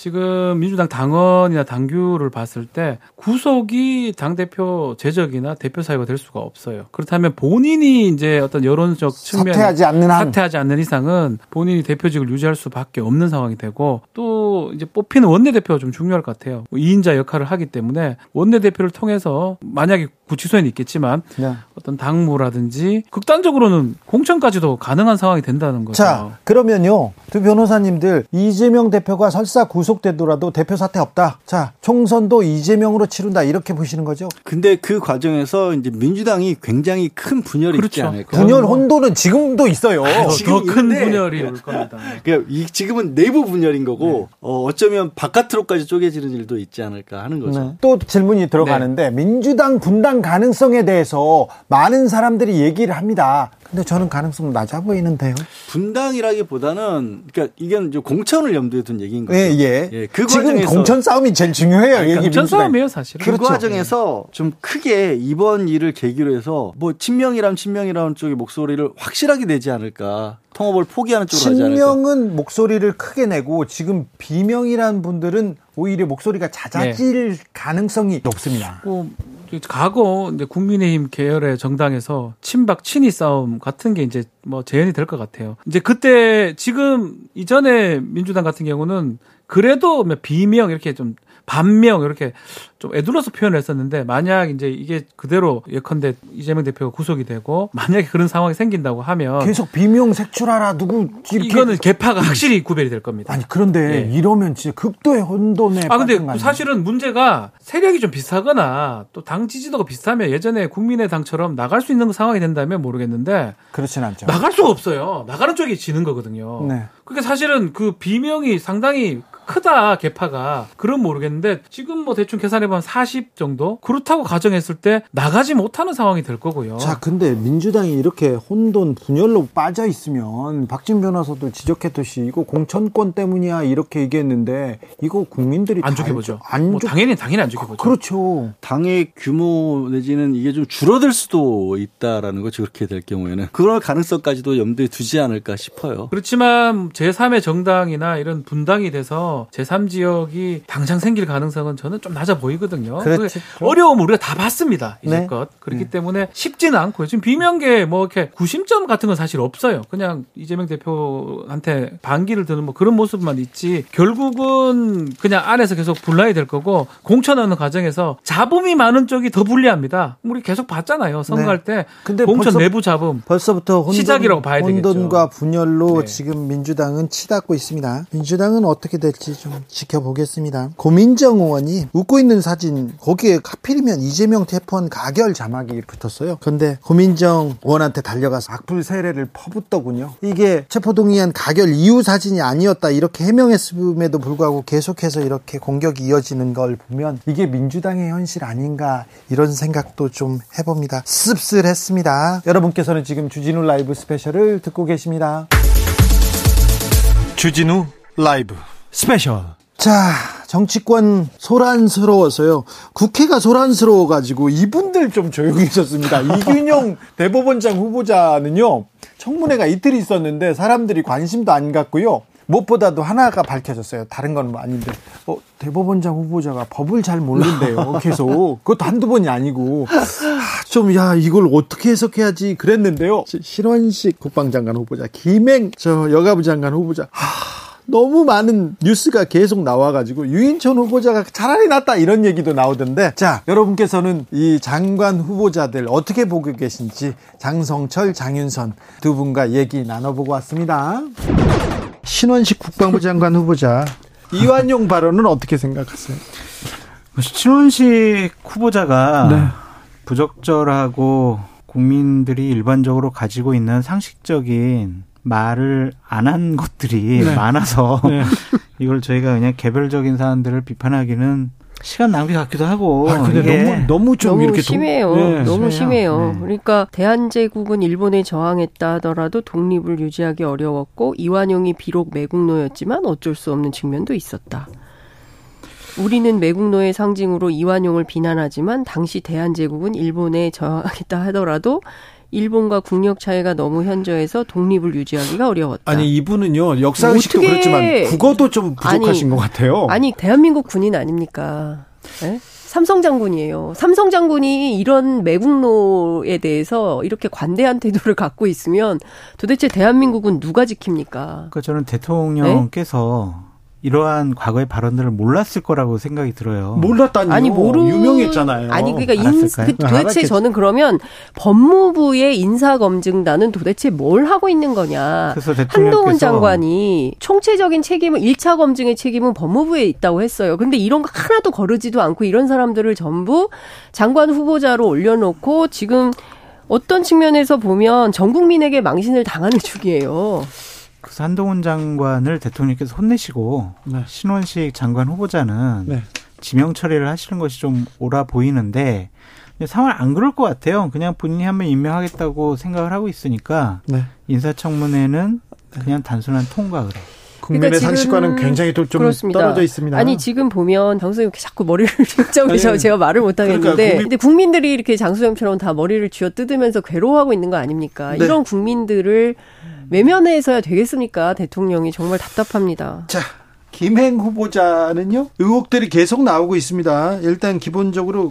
지금 민주당 당원이나 당규를 봤을 때 구속이 당대표 재적이나 대표 사유가 될 수가 없어요. 그렇다면 본인이 이제 어떤 여론적 측면 사퇴하지 않는 한. 사퇴하지 않는 이상은 본인이 대표직을 유지할 수밖에 없는 상황이 되고 또 이제 뽑히는 원내대표가 좀 중요할 것 같아요. 2인자 역할을 하기 때문에 원내대표를 통해서 만약에 구치소에는 있겠지만 네. 어떤 당무라든지 극단적으로는 공천까지도 가능한 상황이 된다는 거죠. 자, 그러면요. 두 변호사님들 이재명 대표가 설사 구속되더라도 대표 사퇴 없다. 자, 총선도 이재명으로 치른다. 이렇게 보시는 거죠? 근데 그 과정에서 이제 민주당이 굉장히 큰 분열이 있지 그렇죠. 않을까. 분열 혼돈은 지금도 있어요. 지금 더큰 있는데 분열이 올 겁니다. 그러니까 이 지금은 내부 분열인 거고 어, 어쩌면 바깥으로까지 쪼개지는 일도 있지 않을까 하는 거죠. 네. 또 질문이 들어가는데 민주당 분당 가능성에 대해서 많은 사람들이 얘기를 합니다. 근데 저는 가능성 낮아 보이는데요. 분당이라기보다는 그러니까 이게 이제 공천을 염두에 둔 얘기인 거죠. 예, 예. 그 지금 과정에서 공천 싸움이 제일 중요해요. 아니, 공천 민주당. 싸움이에요, 사실은. 그 그렇죠. 과정에서 좀 크게 이번 일을 계기로 해서 뭐 친명이란 친명이라는 쪽의 목소리를 확실하게 내지 않을까. 통합을 포기하는 쪽으로 하지 않을까. 친명은 목소리를 크게 내고 지금 비명이라는 분들은 오히려 목소리가 잦아질 가능성이 높습니다. 뭐 과거 이제 국민의힘 계열의 정당에서 친박 친이 싸움 같은 게 이제 뭐 재현이 될 것 같아요. 이제 그때 지금 이전에 민주당 같은 경우는 그래도 뭐 비명 이렇게 좀 반명 이렇게 좀 애둘러서 표현을 했었는데 만약 이제 이게 그대로 예컨대 이재명 대표가 구속이 되고 만약에 그런 상황이 생긴다고 하면 계속 비명 색출하라 누구 이렇게 이거는 개파가 확실히 구별이 될 겁니다. 아니 그런데 예. 이러면 진짜 극도의 혼돈에 아 근데? 사실은 문제가 세력이 좀 비슷하거나 또 당 지지도가 비슷하면 예전에 국민의 당처럼 나갈 수 있는 상황이 된다면 모르겠는데 그렇진 않죠. 나갈 수가 없어요. 나가는 쪽이 지는 거거든요. 네. 그러니까 사실은 그 비명이 상당히 크다 개파가 그런 모르겠는데 지금 뭐 대충 계산해보면 40 정도 그렇다고 가정했을 때 나가지 못하는 상황이 될 거고요. 자, 근데 민주당이 이렇게 혼돈 분열로 빠져 있으면 박진 변호사도 지적했듯이 이거 공천권 때문이야 이렇게 얘기했는데 이거 국민들이 안다 좋게 보죠. 안 뭐 좋. 당연히 당연히 안 좋게 보죠. 그렇죠. 당의 규모 내지는 이게 좀 줄어들 수도 있다라는 거죠. 그렇게 될 경우에는 그럴 가능성까지도 염두에 두지 않을까 싶어요. 그렇지만 제3의 정당이나 이런 분당이 돼서 제3지역이 당장 생길 가능성은 저는 좀 낮아 보이거든요. 그렇지. 그 어려움 우리가 다 봤습니다. 네. 이제껏. 그렇기 때문에 쉽지는 않고요. 지금 비명계 뭐 이렇게 구심점 같은 건 사실 없어요. 그냥 이재명 대표한테 반기를 드는 뭐 그런 모습만 있지 결국은 그냥 안에서 계속 불나야 될 거고 공천하는 과정에서 잡음이 많은 쪽이 더 불리합니다. 우리 계속 봤잖아요. 선거할 때 근데 공천 벌써- 내부 잡음. 벌써부터 혼돈, 시작이라고 봐야 되겠죠. 혼돈과 분열로 네. 지금 민주당은 치닫고 있습니다. 민주당은 어떻게 될지 좀 지켜보겠습니다. 고민정 의원이 웃고 있는 사진 거기에 하필이면 이재명 대표원 가결 자막이 붙었어요. 그런데 고민정 의원한테 달려가서 악플 세례를 퍼붓더군요. 이게 체포동의안 가결 이후 사진이 아니었다 이렇게 해명했음에도 불구하고 계속해서 이렇게 공격이 이어지는 걸 보면 이게 민주당의 현실 아닌가 이런 생각도 좀 해봅니다. 씁쓸했습니다. 여러분께서는 지금 주진우 라이브 스페셜을 듣고 계십니다. 주진우 라이브 special 자, 정치권 소란스러워서요. 국회가 소란스러워가지고 이분들 좀 조용히 있었습니다. 이균용 대법원장 후보자는요, 청문회가 이틀 있었는데 사람들이 관심도 안 갖고요. 무엇보다도 하나가 밝혀졌어요. 다른 건 뭐 아닌데. 어, 대법원장 후보자가 법을 잘 모른대요. 계속. 그것도 한두 번이 아니고. 아, 좀, 야, 이걸 어떻게 해석해야지 그랬는데요. 시- 신원식 국방장관 후보자, 김행 저 여가부 장관 후보자. 하, 너무 많은 뉴스가 계속 나와가지고 유인촌 후보자가 차라리 낫다 이런 얘기도 나오던데 자 여러분께서는 이 장관 후보자들 어떻게 보고 계신지 장성철 장윤선 두 분과 얘기 나눠보고 왔습니다 신원식 국방부 장관 후보자 이완용 발언은 어떻게 생각하세요? 신원식 후보자가 네. 부적절하고 국민들이 일반적으로 가지고 있는 상식적인 말을 안 한 것들이 네. 많아서 이걸 저희가 그냥 개별적인 사안들을 비판하기는 시간 낭비 같기도 하고 아, 근데 이게 너무 너무 좀 너무 이렇게 동- 심해요. 네, 너무 심해요. 네. 그러니까 대한제국은 일본에 저항했다 하더라도 독립을 유지하기 어려웠고 이완용이 비록 매국노였지만 어쩔 수 없는 측면도 있었다. 우리는 매국노의 상징으로 이완용을 비난하지만 당시 대한제국은 일본에 저항했다 하더라도 일본과 국력 차이가 너무 현저해서 독립을 유지하기가 어려웠다. 아니 이분은요 역사 의식도 어떻게- 그렇지만 국어도 좀 부족하신 아니, 것 같아요. 아니 대한민국 군인 아닙니까? 예? 삼성 장군이에요. 삼성 장군이 이런 매국노에 대해서 이렇게 관대한 태도를 갖고 있으면 도대체 대한민국은 누가 지킵니까? 그러니까 저는 대통령께서 이러한 과거의 발언들을 몰랐을 거라고 생각이 들어요. 몰랐다니요. 아니 모르 유명했잖아요. 아니 그러니까 인? 그 도대체 알았겠지. 저는 그러면 법무부의 인사 검증단은 도대체 뭘 하고 있는 거냐? 그래서 한동훈 장관이 총체적인 책임은 1차 검증의 책임은 법무부에 있다고 했어요. 근데 이런 거 하나도 거르지도 않고 이런 사람들을 전부 장관 후보자로 올려놓고 지금 어떤 측면에서 보면 전 국민에게 망신을 당하는 중이에요. 그래서 한동훈 장관을 대통령께서 혼내시고 네. 신원식 장관 후보자는 네. 지명 처리를 하시는 것이 좀 옳아 보이는데 상황 안 그럴 것 같아요. 그냥 본인이 한 번 임명하겠다고 생각을 하고 있으니까 네. 인사청문회는 그냥 단순한 통과를 해요. 국민의 그러니까 상식과는 굉장히 또좀 그렇습니다. 떨어져 있습니다. 아니 지금 보면 장수영 이렇게 자꾸 머리를 아니, 제가 말을 못 하겠는데 그러니까 국민- 근데 국민들이 이렇게 장수영처럼 다 머리를 쥐어 뜯으면서 괴로워하고 있는 거 아닙니까? 네. 이런 국민들을 외면해서야 되겠습니까? 대통령이 정말 답답합니다. 자, 김행 후보자는요, 의혹들이 계속 나오고 있습니다. 일단 기본적으로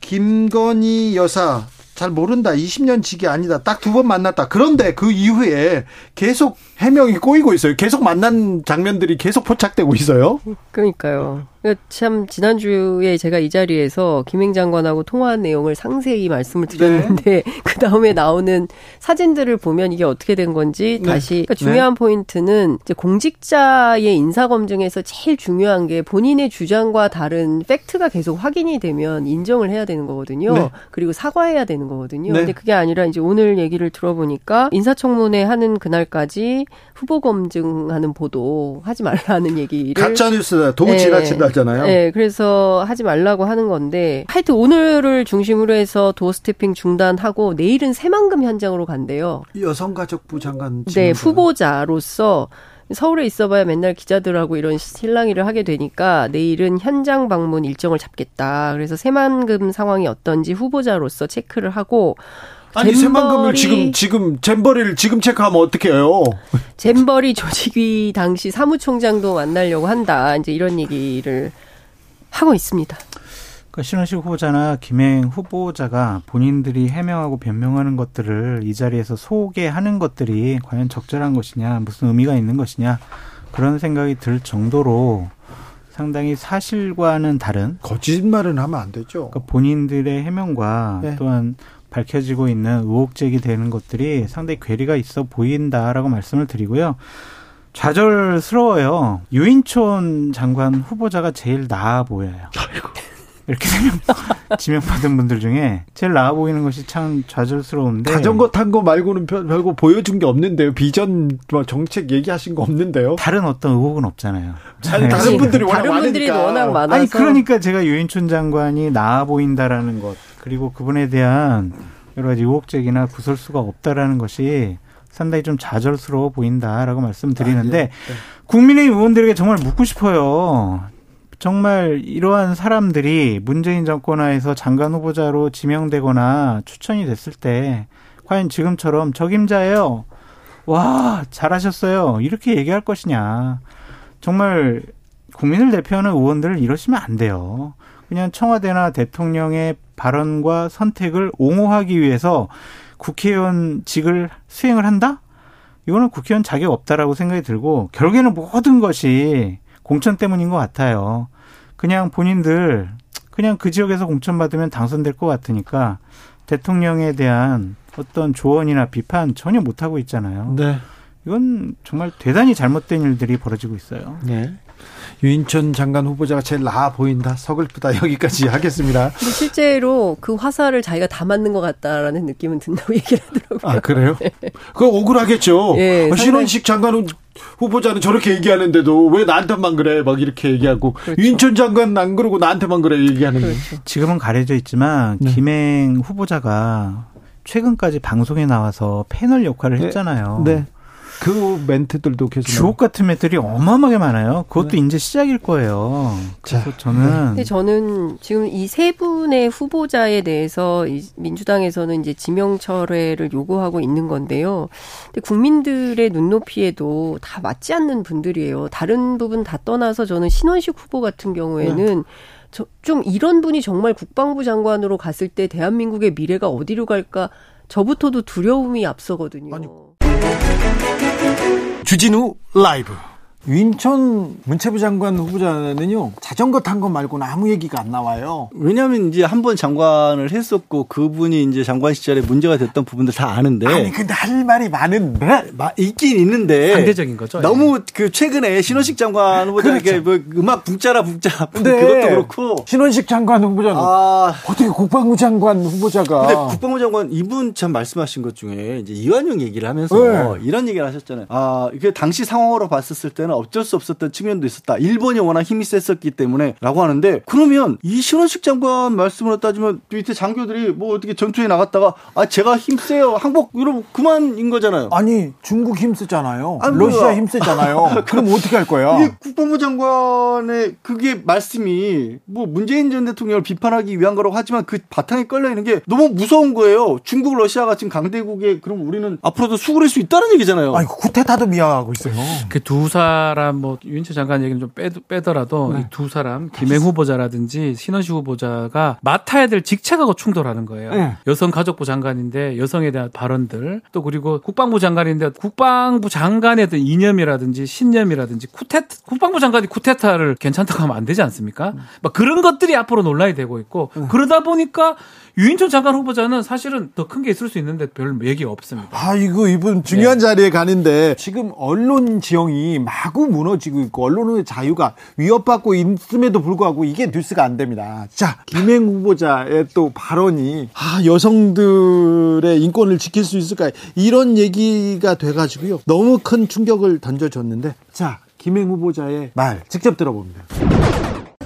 김건희 여사 잘 모른다. 20년 직이 아니다. 딱 두 번 만났다. 그런데 그 이후에 계속 해명이 꼬이고 있어요. 계속 만난 장면들이 계속 포착되고 있어요. 그러니까요. 그러니까 참 지난주에 제가 이 자리에서 김행 장관하고 통화한 내용을 상세히 말씀을 드렸는데 그 다음에 나오는 사진들을 보면 이게 어떻게 된 건지 네. 다시 그러니까 중요한 포인트는 이제 공직자의 인사 검증에서 제일 중요한 게 본인의 주장과 다른 팩트가 계속 확인이 되면 인정을 해야 되는 거거든요. 네. 그리고 사과해야 되는 거거든요. 네. 근데 그게 아니라 이제 오늘 얘기를 들어보니까 인사청문회 하는 그날까지 후보 검증하는 보도 하지 말라는 얘기를 가짜 뉴스다. 도 네. 지나친다잖아요. 네, 그래서 하지 말라고 하는 건데 하여튼 오늘을 중심으로 해서 도어 스태핑 중단하고 내일은 새만금 현장으로 간대요. 여성가족부 장관 네. 후보자로서 서울에 있어봐야 맨날 기자들하고 이런 실랑이를 하게 되니까 내일은 현장 방문 일정을 잡겠다. 그래서 새만금 상황이 어떤지 후보자로서 체크를 하고 아니 새만금을 잼버리- 지금 지금 잼버리를 지금 체크하면 어떻게 해요? 잼버리 조직위 당시 사무총장도 만나려고 한다. 이제 이런 얘기를 하고 있습니다. 그러니까 신원식 후보자나 김행 후보자가 본인들이 해명하고 변명하는 것들을 이 자리에서 소개하는 것들이 과연 적절한 것이냐, 무슨 의미가 있는 것이냐 그런 생각이 들 정도로 상당히 사실과는 다른 거짓말은 하면 안 되죠. 그러니까 본인들의 해명과 네. 또한 밝혀지고 있는 의혹 제기되는 것들이 상당히 괴리가 있어 보인다라고 말씀을 드리고요. 좌절스러워요. 유인촌 장관 후보자가 제일 나아 보여요. 이렇게 지명받은 분들 중에 제일 나아 보이는 것이 참 좌절스러운데 자전거 탄 거 말고는 별- 별거 보여준 게 없는데요. 비전 뭐 정책 얘기하신 거 없는데요. 다른 어떤 의혹은 없잖아요. 아니, 다른 분들이 워낙 다른 분들이 많으니까. 워낙 많아서 아니 그러니까 제가 유인촌 장관이 나아 보인다라는 것 그리고 그분에 대한 여러 가지 의혹 제기나 구설수가 없다라는 것이 상당히 좀 좌절스러워 보인다라고 말씀드리는데 아, 예. 네. 국민의힘 의원들에게 정말 묻고 싶어요. 정말 이러한 사람들이 문재인 정권 하에서 장관 후보자로 지명되거나 추천이 됐을 때 과연 지금처럼 적임자예요. 와 잘하셨어요. 이렇게 얘기할 것이냐. 정말 국민을 대표하는 의원들을 이러시면 안 돼요. 그냥 청와대나 대통령의 발언과 선택을 옹호하기 위해서 국회의원직을 수행을 한다? 이거는 국회의원 자격 없다라고 생각이 들고 결국에는 모든 것이 공천 때문인 것 같아요. 그냥 본인들 그냥 그 지역에서 공천 받으면 당선될 것 같으니까 대통령에 대한 어떤 조언이나 비판 전혀 못 하고 있잖아요. 네. 이건 정말 대단히 잘못된 일들이 벌어지고 있어요. 네. 유인천 장관 후보자가 제일 나아 보인다. 서글프다. 여기까지 하겠습니다. 근데 실제로 그 화살을 자기가 다 맞는 것 같다라는 느낌은 든다고 얘기를 하더라고요. 아 그래요? 그거 억울하겠죠. 예, 아, 상당히- 신원식 장관 후- 후보자는 저렇게 얘기하는데도 왜 나한테만 그래? 막 이렇게 얘기하고 그렇죠. 유인천 장관 안 그러고 나한테만 그래 얘기하는 거. 그렇죠. 지금은 가려져 있지만 네. 김행 후보자가 최근까지 방송에 나와서 패널 역할을 네. 했잖아요. 네. 그 멘트들도 계속 주옥 같은 멘트들이 어마어마하게 많아요. 그것도 네. 이제 시작일 거예요. 그래서 저는 근데 저는 지금 이 세 분의 후보자에 대해서 민주당에서는 이제 지명 철회를 요구하고 있는 건데요. 근데 국민들의 눈높이에도 다 맞지 않는 분들이에요. 다른 부분 다 떠나서 저는 신원식 후보 같은 경우에는 네. 저, 좀 이런 분이 정말 국방부 장관으로 갔을 때 대한민국의 미래가 어디로 갈까 저부터도 두려움이 앞서거든요. 아니. 주진우 라이브 윤천 문체부 장관 후보자는요 자전거 탄 것 말고는 아무 얘기가 안 나와요. 왜냐하면 이제 한 번 장관을 했었고 그분이 이제 장관 시절에 문제가 됐던 부분들 다 아는데. 아니 근데 할 말이 많은데 있긴 있는데 상대적인 거죠. 너무 예. 그 최근에 신원식 장관 후보자에게 그렇죠. 뭐 음악 붕짜라 붕짜 네. 그것도 그렇고 신원식 장관 후보자는 아... 어떻게 국방부 장관 후보자가 근데 국방부 장관 이분 참 말씀하신 것 중에 이제 이완용 얘기를 하면서 네. 이런 얘기를 하셨잖아요. 아 이게 당시 상황으로 봤었을 때는 때는 어쩔 수 없었던 측면도 있었다. 일본이 워낙 힘이 셌었기 때문에 라고 하는데 그러면 이 신원식 장관 말씀으로 따지면 밑에 장교들이 뭐 어떻게 전투에 나갔다가 아 제가 힘세요 항복 이러면 그만인 거잖아요. 아니 중국 힘쓰잖아요. 아니, 러시아 힘쓰잖아요. 그럼 어떻게 할 거야? 이게 국방부 장관의 그게 말씀이 뭐 문재인 전 대통령을 비판하기 위한 거라고 하지만 그 바탕에 걸려 있는 게 너무 무서운 거예요. 중국 러시아가 지금 강대국에 그럼 우리는 앞으로도 수그릴 수 있다는 얘기잖아요. 아니 쿠데타도 미화하고 있어요. 그 두 사 사람 뭐 윤채 장관 얘기는 좀 빼, 빼더라도 네. 이두 사람 김행 후보자라든지 신원식 후보자가 맡아야 될 직책하고 충돌하는 거예요. 네. 여성가족부 장관인데 여성에 대한 발언들 또 그리고 국방부 장관인데 국방부 장관에 대한 이념이라든지 신념이라든지 쿠테 국방부 장관이 쿠데타를 괜찮다고 하면 안 되지 않습니까? 음. 막 그런 것들이 앞으로 논란이 되고 있고 음. 그러다 보니까 유인천 장관 후보자는 사실은 더 큰 게 있을 수 있는데 별 얘기 없습니다. 아, 이거 이분 중요한 네. 자리에 가는데 지금 언론 지형이 마구 무너지고 있고 언론의 자유가 위협받고 있음에도 불구하고 이게 뉴스가 안 됩니다. 자, 김행 후보자의 또 발언이 아, 여성들의 인권을 지킬 수 있을까 이런 얘기가 돼가지고요. 너무 큰 충격을 던져줬는데 자, 김행 후보자의 말 직접 들어봅니다.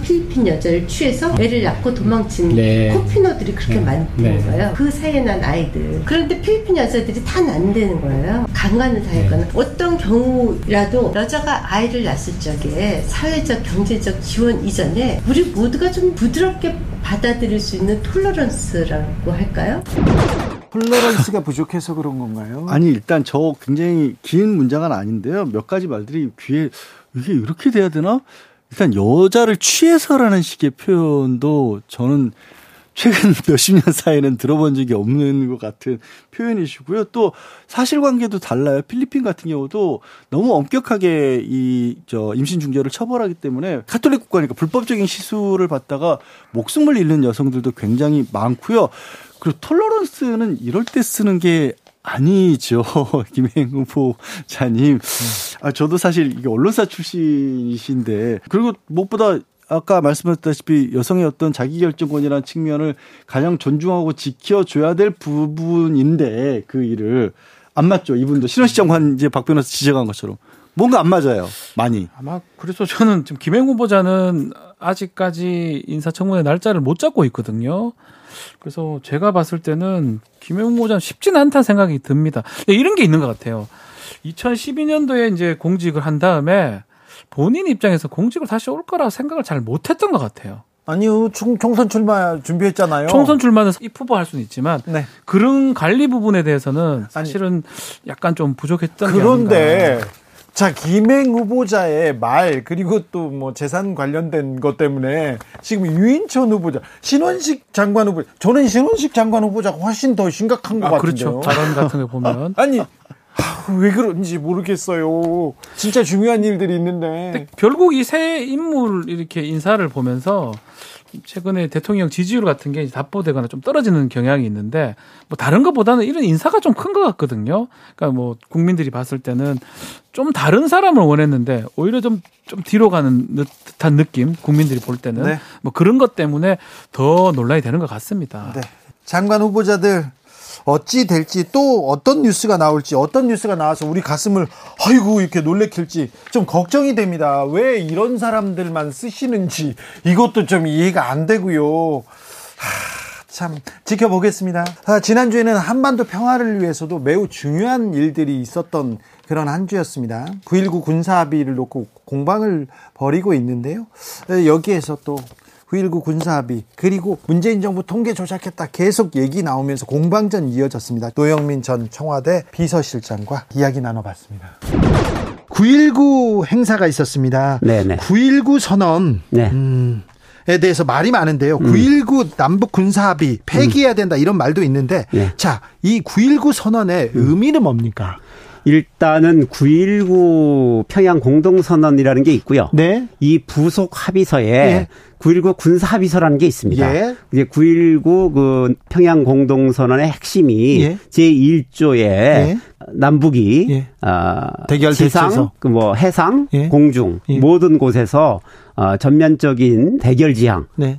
필리핀 여자를 취해서 애를 낳고 도망친 네. 코피노들이 그렇게 네. 많다는 네. 거예요. 그 사이에 난 아이들. 그런데 필리핀 여자들이 다 난다는 거예요. 강간을 당했거나 네. 어떤 경우라도 여자가 아이를 낳았을 적에 사회적 경제적 지원 이전에 우리 모두가 좀 부드럽게 받아들일 수 있는 톨러런스라고 할까요? 톨러런스가 부족해서 그런 건가요? 아니 일단 저 굉장히 긴 문장은 아닌데요. 몇 가지 말들이 귀에 이게 이렇게 돼야 되나? 일단 여자를 취해서라는 식의 표현도 저는 최근 몇십 년 사이에는 들어본 적이 없는 것 같은 표현이시고요. 또 사실관계도 달라요. 필리핀 같은 경우도 너무 엄격하게 이 저 임신 중절을 처벌하기 때문에 카톨릭 국가니까 불법적인 시술을 받다가 목숨을 잃는 여성들도 굉장히 많고요. 그리고 톨러런스는 이럴 때 쓰는 게 아니죠. 김행 후보자님. 아, 저도 사실 이게 언론사 출신이신데, 그리고 무엇보다 아까 말씀하셨다시피 여성의 어떤 자기결정권이라는 측면을 가장 존중하고 지켜줘야 될 부분인데, 그 일을. 안 맞죠. 이분도. 신원시 장관 이제 박 변호사 지적한 것처럼. 뭔가 안 맞아요. 많이. 아마 그래서 저는 지금 김행 후보자는 아직까지 인사청문회 날짜를 못 잡고 있거든요. 그래서 제가 봤을 때는 김영우 모자 쉽진 않다 생각이 듭니다. 이런 게 있는 것 같아요. 2012년도에 이제 공직을 한 다음에 본인 입장에서 공직을 다시 올 거라 생각을 잘 못했던 것 같아요. 아니요, 총, 총선 출마 준비했잖아요. 총선 출마는 입후보 할 수는 있지만 네. 그런 관리 부분에 대해서는 사실은 아니, 약간 좀 부족했던 그런데 자, 김행 후보자의 말, 그리고 또 뭐 재산 관련된 것 때문에 지금 유인천 후보자, 신원식 장관 후보자, 저는 신원식 장관 후보자가 훨씬 더 심각한 것 아, 같은데요. 그렇죠. 발언 같은 거 보면. 아니, 왜 그런지 모르겠어요. 진짜 중요한 일들이 있는데. 결국 이새 인물 이렇게 인사를 보면서 최근에 대통령 지지율 같은 게 답보되거나 좀 떨어지는 경향이 있는데 뭐 다른 것보다는 이런 인사가 좀 큰 것 같거든요. 그러니까 뭐 국민들이 봤을 때는 좀 다른 사람을 원했는데 오히려 좀 좀 뒤로 가는 듯한 느낌 국민들이 볼 때는 네. 뭐 그런 것 때문에 더 논란이 되는 것 같습니다. 네. 장관 후보자들 어찌 될지 또 어떤 뉴스가 나올지 어떤 뉴스가 나와서 우리 가슴을 아이고 이렇게 놀래킬지 좀 걱정이 됩니다. 왜 이런 사람들만 쓰시는지 이것도 좀 이해가 안 되고요. 하, 참 지켜보겠습니다. 아, 지난주에는 한반도 평화를 위해서도 매우 중요한 일들이 있었던 그런 한 주였습니다. 9.19 군사합의를 놓고 공방을 벌이고 있는데요. 여기에서 또 9.19 군사합의 그리고 문재인 정부 통계 조작했다 계속 얘기 나오면서 공방전 이어졌습니다. 노영민 전 청와대 비서실장과 이야기 나눠봤습니다. 9.19 행사가 있었습니다. 네네. 9.19 선언. 네. 음, 에 대해서 말이 많은데요. 음. 9.19 남북 군사합의 폐기해야 된다 이런 말도 있는데 네. 자, 이 9.19 선언의 음. 의미는 뭡니까? 일단은 9.19 평양 공동선언이라는 게 있고요. 네. 이 부속 합의서에 네. 9.19 군사 합의서라는 게 있습니다. 예. 이제 9.19그 평양 공동선언의 핵심이 예. 제1조에 예. 남북이 예. 어, 대결 지상, 그뭐 해상, 예. 공중 예. 모든 곳에서 어, 전면적인 대결 지향을 네.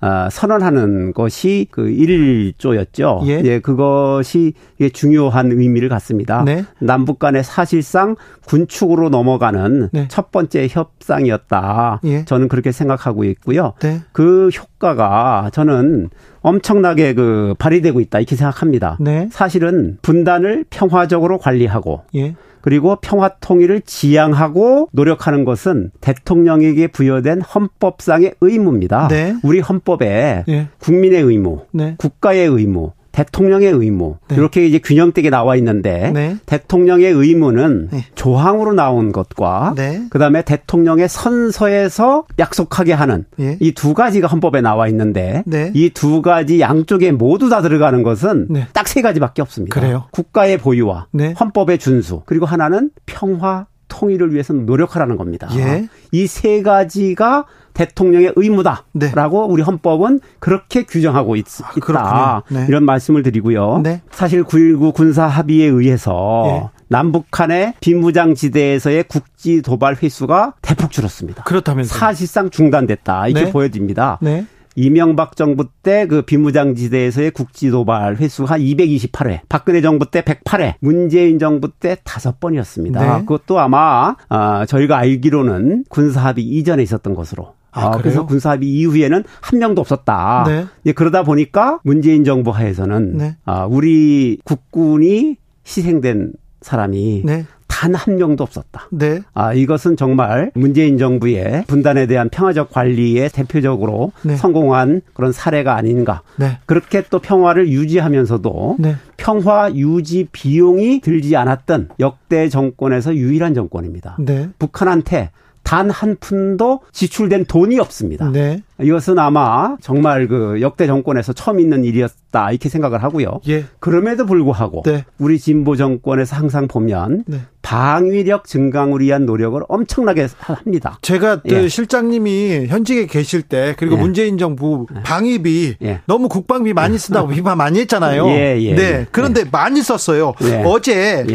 어, 선언하는 것이 그 1조였죠. 예. 예 그것이 중요한 의미를 갖습니다. 네. 남북 간에 사실상 군축으로 넘어가는 네. 첫 번째 협상이었다. 예. 저는 그렇게 생각하고 있고요. 네. 그 효과가 저는 엄청나게 그 발휘되고 있다 이렇게 생각합니다. 네. 사실은 분단을 평화적으로 관리하고 예. 그리고 평화 통일을 지향하고 노력하는 것은 대통령에게 부여된 헌법상의 의무입니다. 네. 우리 헌법에 예. 국민의 의무, 네. 국가의 의무, 대통령의 의무 네. 이렇게 이제 균형되게 나와 있는데 네. 대통령의 의무는 네. 조항으로 나온 것과 네. 그다음에 대통령의 선서에서 약속하게 하는 예. 이두 가지가 헌법에 나와 있는데 네. 이두 가지 양쪽에 모두 다 들어가는 것은 네. 딱세 가지밖에 없습니다. 그래요? 국가의 보유와 헌법의 준수 그리고 하나는 평화 통일을 위해서 노력하라는 겁니다. 예. 이세 가지가 대통령의 의무다라고 네. 우리 헌법은 그렇게 규정하고 있, 다 네. 이런 말씀을 드리고요. 네. 사실 9.19 군사 합의에 의해서 예. 남북한의 비무장 지대에서의 국지 도발 횟수가 대폭 줄었습니다. 그렇다면서 사실상 중단됐다 이렇게 네. 보여집니다. 네. 이명박 정부 때 그 비무장지대에서의 국지도발 횟수가 228회, 박근혜 정부 때 108회, 문재인 정부 때 5번이었습니다. 네. 그것도 아마 아, 저희가 알기로는 군사합의 이전에 있었던 것으로 아, 아 그래서 군사합의 이후에는 한 명도 없었다. 네. 그러다 보니까 문재인 정부 하에서는 네. 아, 우리 국군이 희생된 사람이 네. 단한 명도 없었다. 네. 아, 이것은 정말 문재인 정부의 분단에 대한 평화적 관리에 대표적으로 네. 성공한 그런 사례가 아닌가. 네. 그렇게 또 평화를 유지하면서도 네. 평화 유지 비용이 들지 않았던 역대 정권에서 유일한 정권입니다. 네. 북한한테 단 한 푼도 지출된 돈이 없습니다. 네. 이것은 아마 정말 그 역대 정권에서 처음 있는 일이었다 이렇게 생각을 하고요. 예. 그럼에도 불구하고 네. 우리 진보 정권에서 항상 보면 네. 방위력 증강을 위한 노력을 엄청나게 합니다. 제가 그 예. 실장님이 현직에 계실 때 그리고 예. 문재인 정부 예. 방위비 예. 너무 국방비 많이 쓴다고 비판 많이 했잖아요. 예, 예, 네. 그런데 많이 썼어요. 어제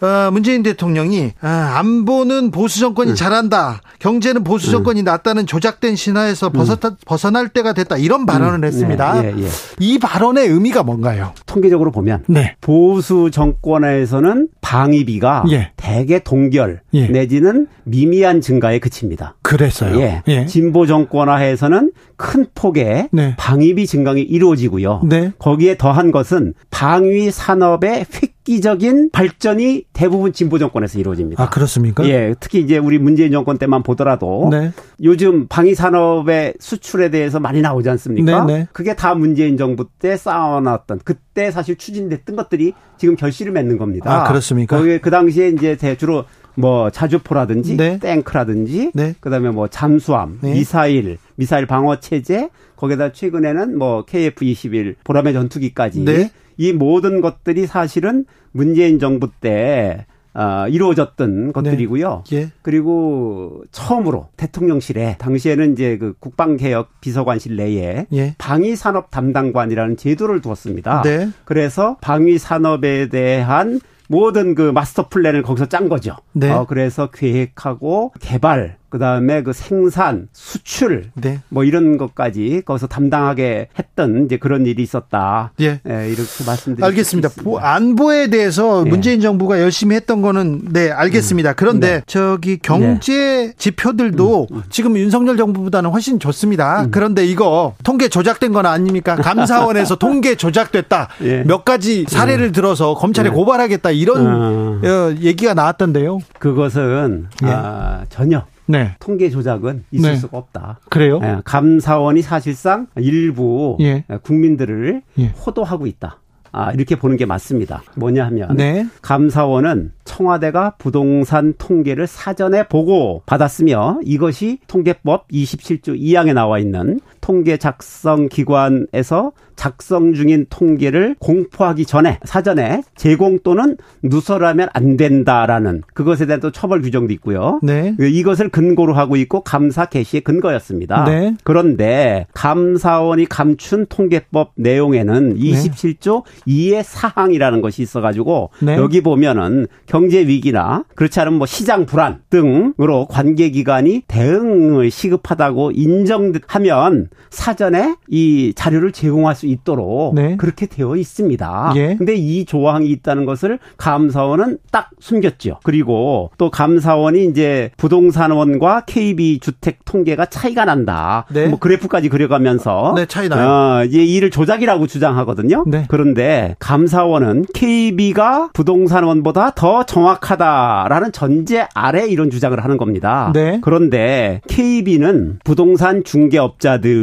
어, 문재인 대통령이 아, 안보는 보수 정권이 음. 잘한다. 경제는 보수 음. 정권이 낫다는 조작된 신화에서 음. 벗어, 벗어날 때가 됐다. 이런 발언을 했습니다. 네, 예, 예. 이 발언의 의미가 뭔가요? 통계적으로 보면 네. 보수 정권에서는 방위비가 예. 대개 동결 예. 내지는 미미한 증가에 그칩니다. 그랬어요. 예. 예. 진보 정권화에서는 큰 폭의 네. 방위비 증강이 이루어지고요. 네. 거기에 더한 것은 방위 산업의 획 기적인 발전이 대부분 진보 정권에서 이루어집니다. 아 그렇습니까? 예, 특히 이제 우리 문재인 정권 때만 보더라도 네. 요즘 방위 산업의 수출에 대해서 많이 나오지 않습니까? 네, 네. 그게 다 문재인 정부 때 쌓아놨던 그때 사실 추진됐던 것들이 지금 결실을 맺는 겁니다. 아 그렇습니까? 거기에 그 당시에 이제 주로 뭐 자주포라든지 네. 탱크라든지 네. 그다음에 뭐 잠수함, 네. 미사일, 미사일 방어 체제 거기다 최근에는 뭐 KF-21 보람의 전투기까지 네. 이 모든 것들이 사실은 문재인 정부 때 어, 이루어졌던 것들이고요. 네. 예. 그리고 처음으로 대통령실에 당시에는 이제 그 국방개혁 비서관실 내에 예. 방위산업 담당관이라는 제도를 두었습니다. 네. 그래서 방위산업에 대한 모든 그 마스터 플랜을 거기서 짠 거죠. 네. 어, 그래서 계획하고 개발 그다음에 그 생산, 수출 네. 뭐 이런 것까지 거기서 담당하게 했던 이제 그런 일이 있었다. 예. 예 이렇게 말씀드리겠습니다. 알겠습니다. 안보에 대해서 예. 문재인 정부가 열심히 했던 거는 네, 알겠습니다. 그런데 네. 저기 경제 네. 지표들도 음, 음. 지금 윤석열 정부보다는 훨씬 좋습니다. 음. 그런데 이거 통계 조작된 건 아닙니까? 감사원에서 통계 조작됐다. 예. 몇 가지 사례를 음. 들어서 검찰에 예. 고발하겠다 이런 어. 얘기가 나왔던데요. 그것은 예. 아, 전혀 네. 통계 조작은 있을 네. 수가 없다. 그래요? 예, 감사원이 사실상 일부 예. 국민들을 예. 호도하고 있다. 아, 이렇게 보는 게 맞습니다. 뭐냐 하면 네. 감사원은 청와대가 부동산 통계를 사전에 보고 받았으며 이것이 통계법 27조 2항에 나와 있는 통계 작성 기관에서 작성 중인 통계를 공포하기 전에 사전에 제공 또는 누설하면 안 된다라는 그것에 대한 또 처벌 규정도 있고요. 네. 이것을 근거로 하고 있고 감사 개시의 근거였습니다. 네. 그런데 감사원이 감춘 통계법 내용에는 27조 네. 2의 사항이라는 것이 있어가지고 네. 여기 보면은 경제 위기나 그렇지 않으면 뭐 시장 불안 등으로 관계 기관이 대응을 시급하다고 인정하면 사전에 이 자료를 제공할 수 있도록 네. 그렇게 되어 있습니다. 예. 근데 이 조항이 있다는 것을 감사원은 딱 숨겼죠. 그리고 또 감사원이 이제 부동산원과 KB 주택 통계가 차이가 난다. 네. 뭐 그래프까지 그려가면서 네, 차이 나요. 어, 이제 이를 조작이라고 주장하거든요. 네. 그런데 감사원은 KB가 부동산원보다 더 정확하다라는 전제 아래 이런 주장을 하는 겁니다. 네. 그런데 KB는 부동산 중개업자들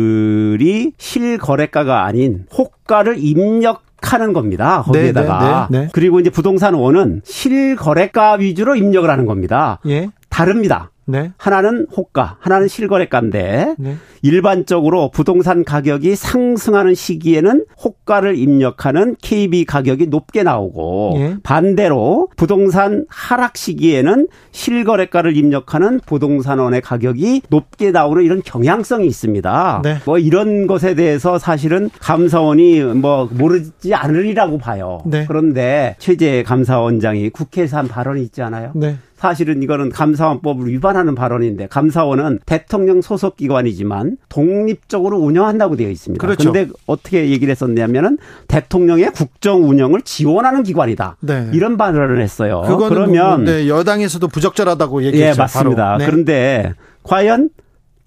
이 실거래가가 아닌 호가를 입력 하는 겁니다. 거기에다가. 네, 네, 네, 그리고 이제 부동산 원은 실거래가 위주로 입력을 하는 겁니다. 예. 다릅니다. 네. 하나는 호가, 하나는 실거래가인데 네. 일반적으로 부동산 가격이 상승하는 시기에는 호가를 입력하는 KB 가격이 높게 나오고 예. 반대로 부동산 하락 시기에는 실거래가를 입력하는 부동산원의 가격이 높게 나오는 이런 경향성이 있습니다. 네. 뭐 이런 것에 대해서 사실은 감사원이 뭐 모르지 않으리라고 봐요. 네. 그런데 최재 감사원장이 국회에서 한 발언이 있지 않아요? 네. 사실은 이거는 감사원법을 위반하는 발언인데 감사원은 대통령 소속 기관이지만 독립적으로 운영한다고 되어 있습니다. 그렇죠. 그런데 어떻게 얘기를 했었냐면은 대통령의 국정 운영을 지원하는 기관이다. 네. 이런 발언을 했어요. 그러면 네, 여당에서도 부적절하다고 얘기했죠. 예, 맞습니다. 네. 그런데 과연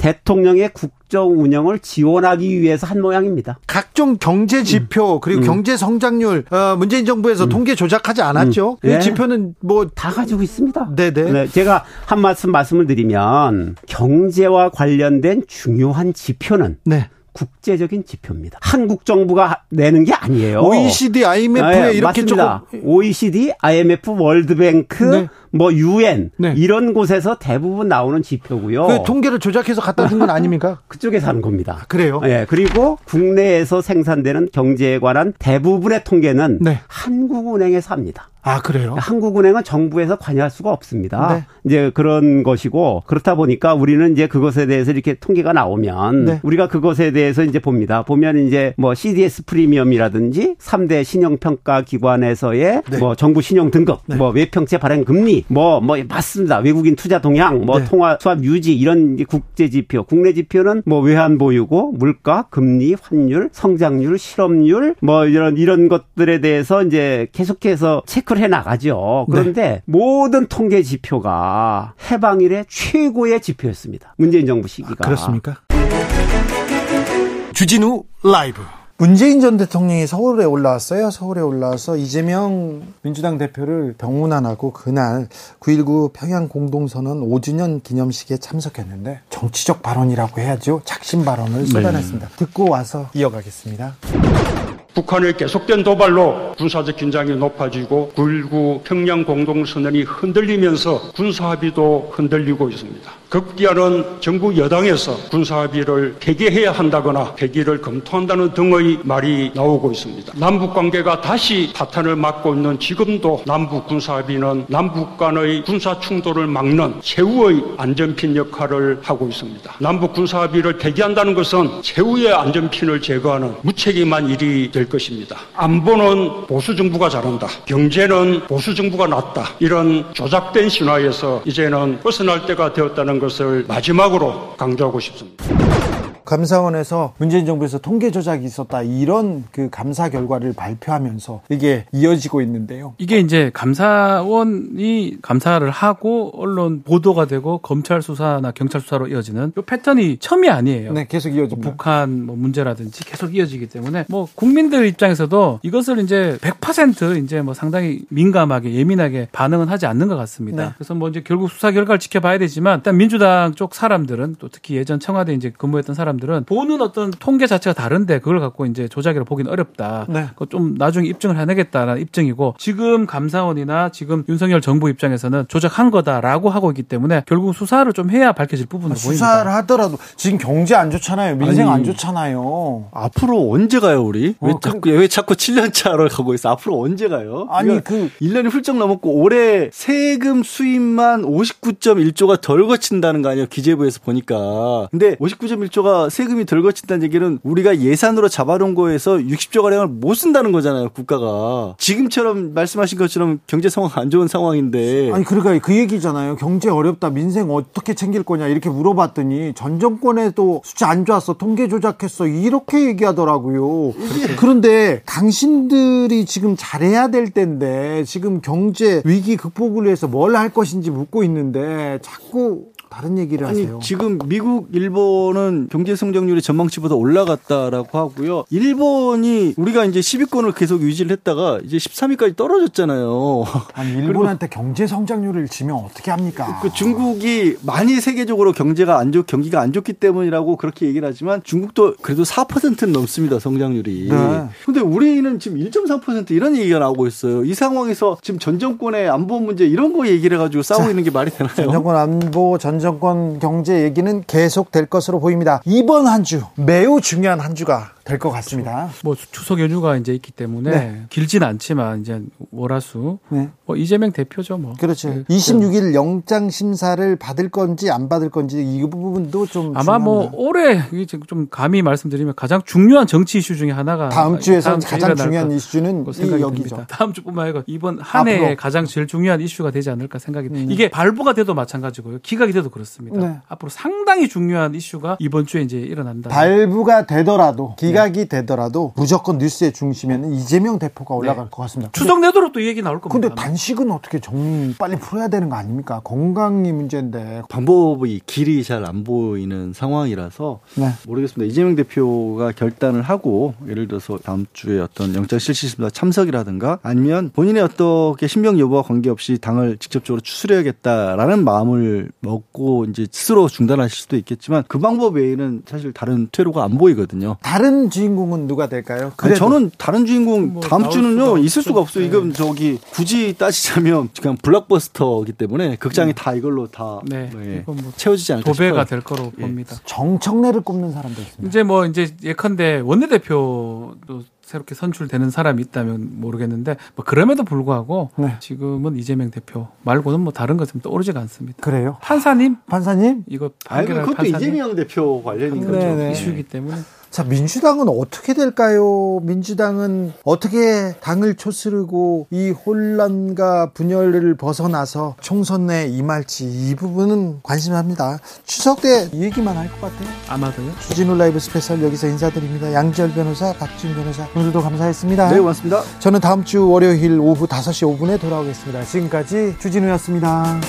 대통령의 국정 운영을 지원하기 위해서 한 모양입니다. 각종 경제 지표 음. 그리고 음. 경제 성장률 어, 문재인 정부에서 음. 통계 조작하지 않았죠. 음. 그 네. 지표는 뭐 다 가지고 있습니다. 네네. 네, 제가 한 말씀 말씀을 드리면 경제와 관련된 중요한 지표는 네. 국제적인 지표입니다. 한국 정부가 내는 게 아니에요. OECD, IMF에 네, 이렇게 맞습니다. 조금 OECD, IMF, 월드뱅크, 네. 뭐 유엔 네. 이런 곳에서 대부분 나오는 지표고요. 그 통계를 조작해서 갖다 준 건 아닙니까? 그쪽에서 하는 겁니다. 아, 그래요? 예. 그리고 국내에서 생산되는 경제에 관한 대부분의 통계는 네. 한국은행에서 합니다. 아, 그래요? 한국은행은 정부에서 관여할 수가 없습니다. 네. 이제 그런 것이고 그렇다 보니까 우리는 이제 그것에 대해서 이렇게 통계가 나오면 네. 우리가 그것에 대해서 이제 봅니다. 보면 이제 뭐 CDS 프리미엄이라든지 3대 신용평가 기관에서의 네. 뭐 정부 신용 등급, 네. 뭐 외평채 발행 금리, 뭐, 뭐 맞습니다. 외국인 투자 동향, 뭐 네. 통화 수합 유지 이런 국제 지표, 국내 지표는 뭐 외환 보유고 물가, 금리, 환율, 성장률, 실업률 뭐 이런 이런 것들에 대해서 이제 계속해서 체크 체크를 해 나가죠. 그런데 네. 모든 통계 지표가 해방 일의 최고의 지표였습니다. 문재인 정부 시기가. 아, 그렇습니까? 주진우 라이브. 문재인 전 대통령이 서울에 올라왔어요. 서울에 올라와서 이재명 민주당 대표를 병문안하고 그날 9.19 평양 공동선언 5주년 기념식에 참석했는데 정치적 발언이라고 해야죠. 작심 발언을 쏟아냈습니다. 네. 듣고 와서 이어가겠습니다. 북한의 계속된 도발로 군사적 긴장이 높아지고 9.19 평양 공동선언이 흔들리면서 군사합의도 흔들리고 있습니다. 급기야는 정부 여당에서 군사합의를 폐기해야 한다거나 폐기를 검토한다는 등의 말이 나오고 있습니다. 남북 관계가 다시 파탄을 맞고 있는 지금도 남북 군사합의는 남북 간의 군사 충돌을 막는 최후의 안전핀 역할을 하고 있습니다. 남북 군사합의를 폐기한다는 것은 최후의 안전핀을 제거하는 무책임한 일이 될 것입니다. 안보는 보수 정부가 잘한다. 경제는 보수 정부가 낫다. 이런 조작된 신화에서 이제는 벗어날 때가 되었다는 것을 마지막으로 강조하고 싶습니다. 감사원에서 문재인 정부에서 통계 조작이 있었다 이런 그 감사 결과를 발표하면서 이게 이어지고 있는데요. 이게 이제 감사원이 감사를 하고 언론 보도가 되고 검찰 수사나 경찰 수사로 이어지는 이 패턴이 처음이 아니에요. 네, 계속 이어집니다. 뭐 북한 뭐 문제라든지 계속 이어지기 때문에 뭐 국민들 입장에서도 이것을 이제 100% 이제 뭐 상당히 민감하게 예민하게 반응은 하지 않는 것 같습니다. 네. 그래서 뭐 이제 결국 수사 결과를 지켜봐야 되지만 일단 민주당 쪽 사람들은 또 특히 예전 청와대 이제 근무했던 사람 사람들은 보는 어떤 통계 자체가 다른데 그걸 갖고 이제 조작이라 보기는 어렵다. 네. 좀 나중에 입증을 해내겠다라는 입증이고 지금 감사원이나 지금 윤석열 정부 입장에서는 조작한 거다라고 하고 있기 때문에 결국 수사를 좀 해야 밝혀질 부분으로 아, 보입니다. 수사를 하더라도 지금 경제 안 좋잖아요. 민생 아니, 안 좋잖아요. 앞으로 언제 가요 우리? 어, 왜 자꾸 왜 자꾸 7년 차로 가고 있어? 앞으로 언제 가요? 아니 그 1년이 훌쩍 넘었고 올해 세금 수입만 59.1조가 덜 거친다는 거 아니에요? 기재부에서 보니까. 근데 59.1조가 세금이 덜 거친다는 얘기는 우리가 예산으로 잡아놓은 거에서 60조 가량을 못 쓴다는 거잖아요, 국가가. 지금처럼 말씀하신 것처럼 경제 상황 안 좋은 상황인데. 아니 그러니까 그 얘기잖아요. 경제 어렵다, 민생 어떻게 챙길 거냐 이렇게 물어봤더니 전 정권에도 숫자 안 좋았어, 통계 조작했어 이렇게 얘기하더라고요. 그런데 당신들이 지금 잘해야 될 때인데 지금 경제 위기 극복을 위해서 뭘 할 것인지 묻고 있는데 자꾸 다른 얘기를 아니, 하세요. 지금 미국, 일본은 경제 성장률이 전망치보다 올라갔다라고 하고요. 일본이 우리가 이제 10위권을 계속 유지를 했다가 이제 13위까지 떨어졌잖아요. 아니, 일본한테 경제 성장률을 지면 어떻게 합니까? 그 중국이 많이 세계적으로 경제가 안 좋, 경기가 안 좋기 때문이라고 그렇게 얘기를 하지만 중국도 그래도 4%는 넘습니다, 성장률이. 네. 근데 우리는 지금 1.3% 이런 얘기가 나오고 있어요. 이 상황에서 지금 전 정권의 안보 문제 이런 거 얘기를 해가지고 싸우고 자, 있는 게 말이 되나요? 전 정권 안보, 전 정권 경제 얘기는 계속 될 것으로 보입니다. 이번 한 주 매우 중요한 한 주가 될 것 같습니다. 뭐 추석 연휴가 이제 있기 때문에 네. 길진 않지만 이제 월화수 네. 뭐 이재명 대표죠 뭐. 그렇죠. 네. 26일 영장 심사를 받을 건지 안 받을 건지 이 부분도 좀 아마 뭐 중요합니다. 뭐 올해 좀 감히 말씀드리면 가장 중요한 정치 이슈 중에 하나가 다음 주에서 가장 중요한 이슈는 이 여기죠. 다음 주뿐만 아니라 이번 한 해에 가장 제일 중요한 이슈가 되지 않을까 생각이 음. 이게 발부가 돼도 마찬가지고요. 기각이 돼도 그렇습니다. 네. 앞으로 상당히 중요한 이슈가 이번 주에 이제 일어난다. 발부가 되더라도 기각 기각이 되더라도 무조건 뉴스의 중심에는 이재명 대표가 올라갈 네. 것 같습니다. 추석 내도록 또 얘기 나올 겁니다. 근데 단식은 어떻게 정리 빨리 풀어야 되는 거 아닙니까? 건강이 문제인데 방법이 길이 잘 안 보이는 상황이라서 네. 모르겠습니다. 이재명 대표가 결단을 하고 예를 들어서 다음 주에 어떤 영장 실시 심사 참석이라든가 아니면 본인의 어떻게 신병 여부와 관계없이 당을 직접적으로 추스려야겠다라는 마음을 먹고 이제 스스로 중단하실 수도 있겠지만 그 방법 외에는 사실 다른 퇴로가 안 보이거든요. 다른 주인공은 누가 될까요? 아니, 저는 다른 주인공 뭐 다음 주는요 있을 수가 없어요. 네. 이건 저기 굳이 따지자면 그냥 블록버스터이기 때문에 극장이 네. 다 이걸로 다 네. 네. 뭐 채워지지 않을까 도배가 싶어요. 될 거로 예. 봅니다. 정청래를 꼽는 사람도 있습니다. 이제 뭐 이제 예컨대 원내대표도 새롭게 선출되는 사람이 있다면 모르겠는데 뭐 그럼에도 불구하고 네. 지금은 이재명 대표 말고는 뭐 다른 것은 떠오르지가 않습니다. 그래요? 판사님, 판사님 이거 판결 그것도 판사님? 이재명 대표 관련인 거죠. 이슈이기 때문에. 자, 민주당은 어떻게 될까요? 민주당은 어떻게 당을 추스르고 이 혼란과 분열을 벗어나서 총선에 임할지 이 부분은 관심입니다. 추석 때 얘기만 할 것 같아요. 아마도요. 주진우 라이브 special 여기서 인사드립니다. 양지열 변호사, 박지훈 변호사 오늘도 감사했습니다. 네, 고맙습니다. 저는 다음 주 월요일 오후 5시 5분에 돌아오겠습니다. 지금까지 주진우였습니다.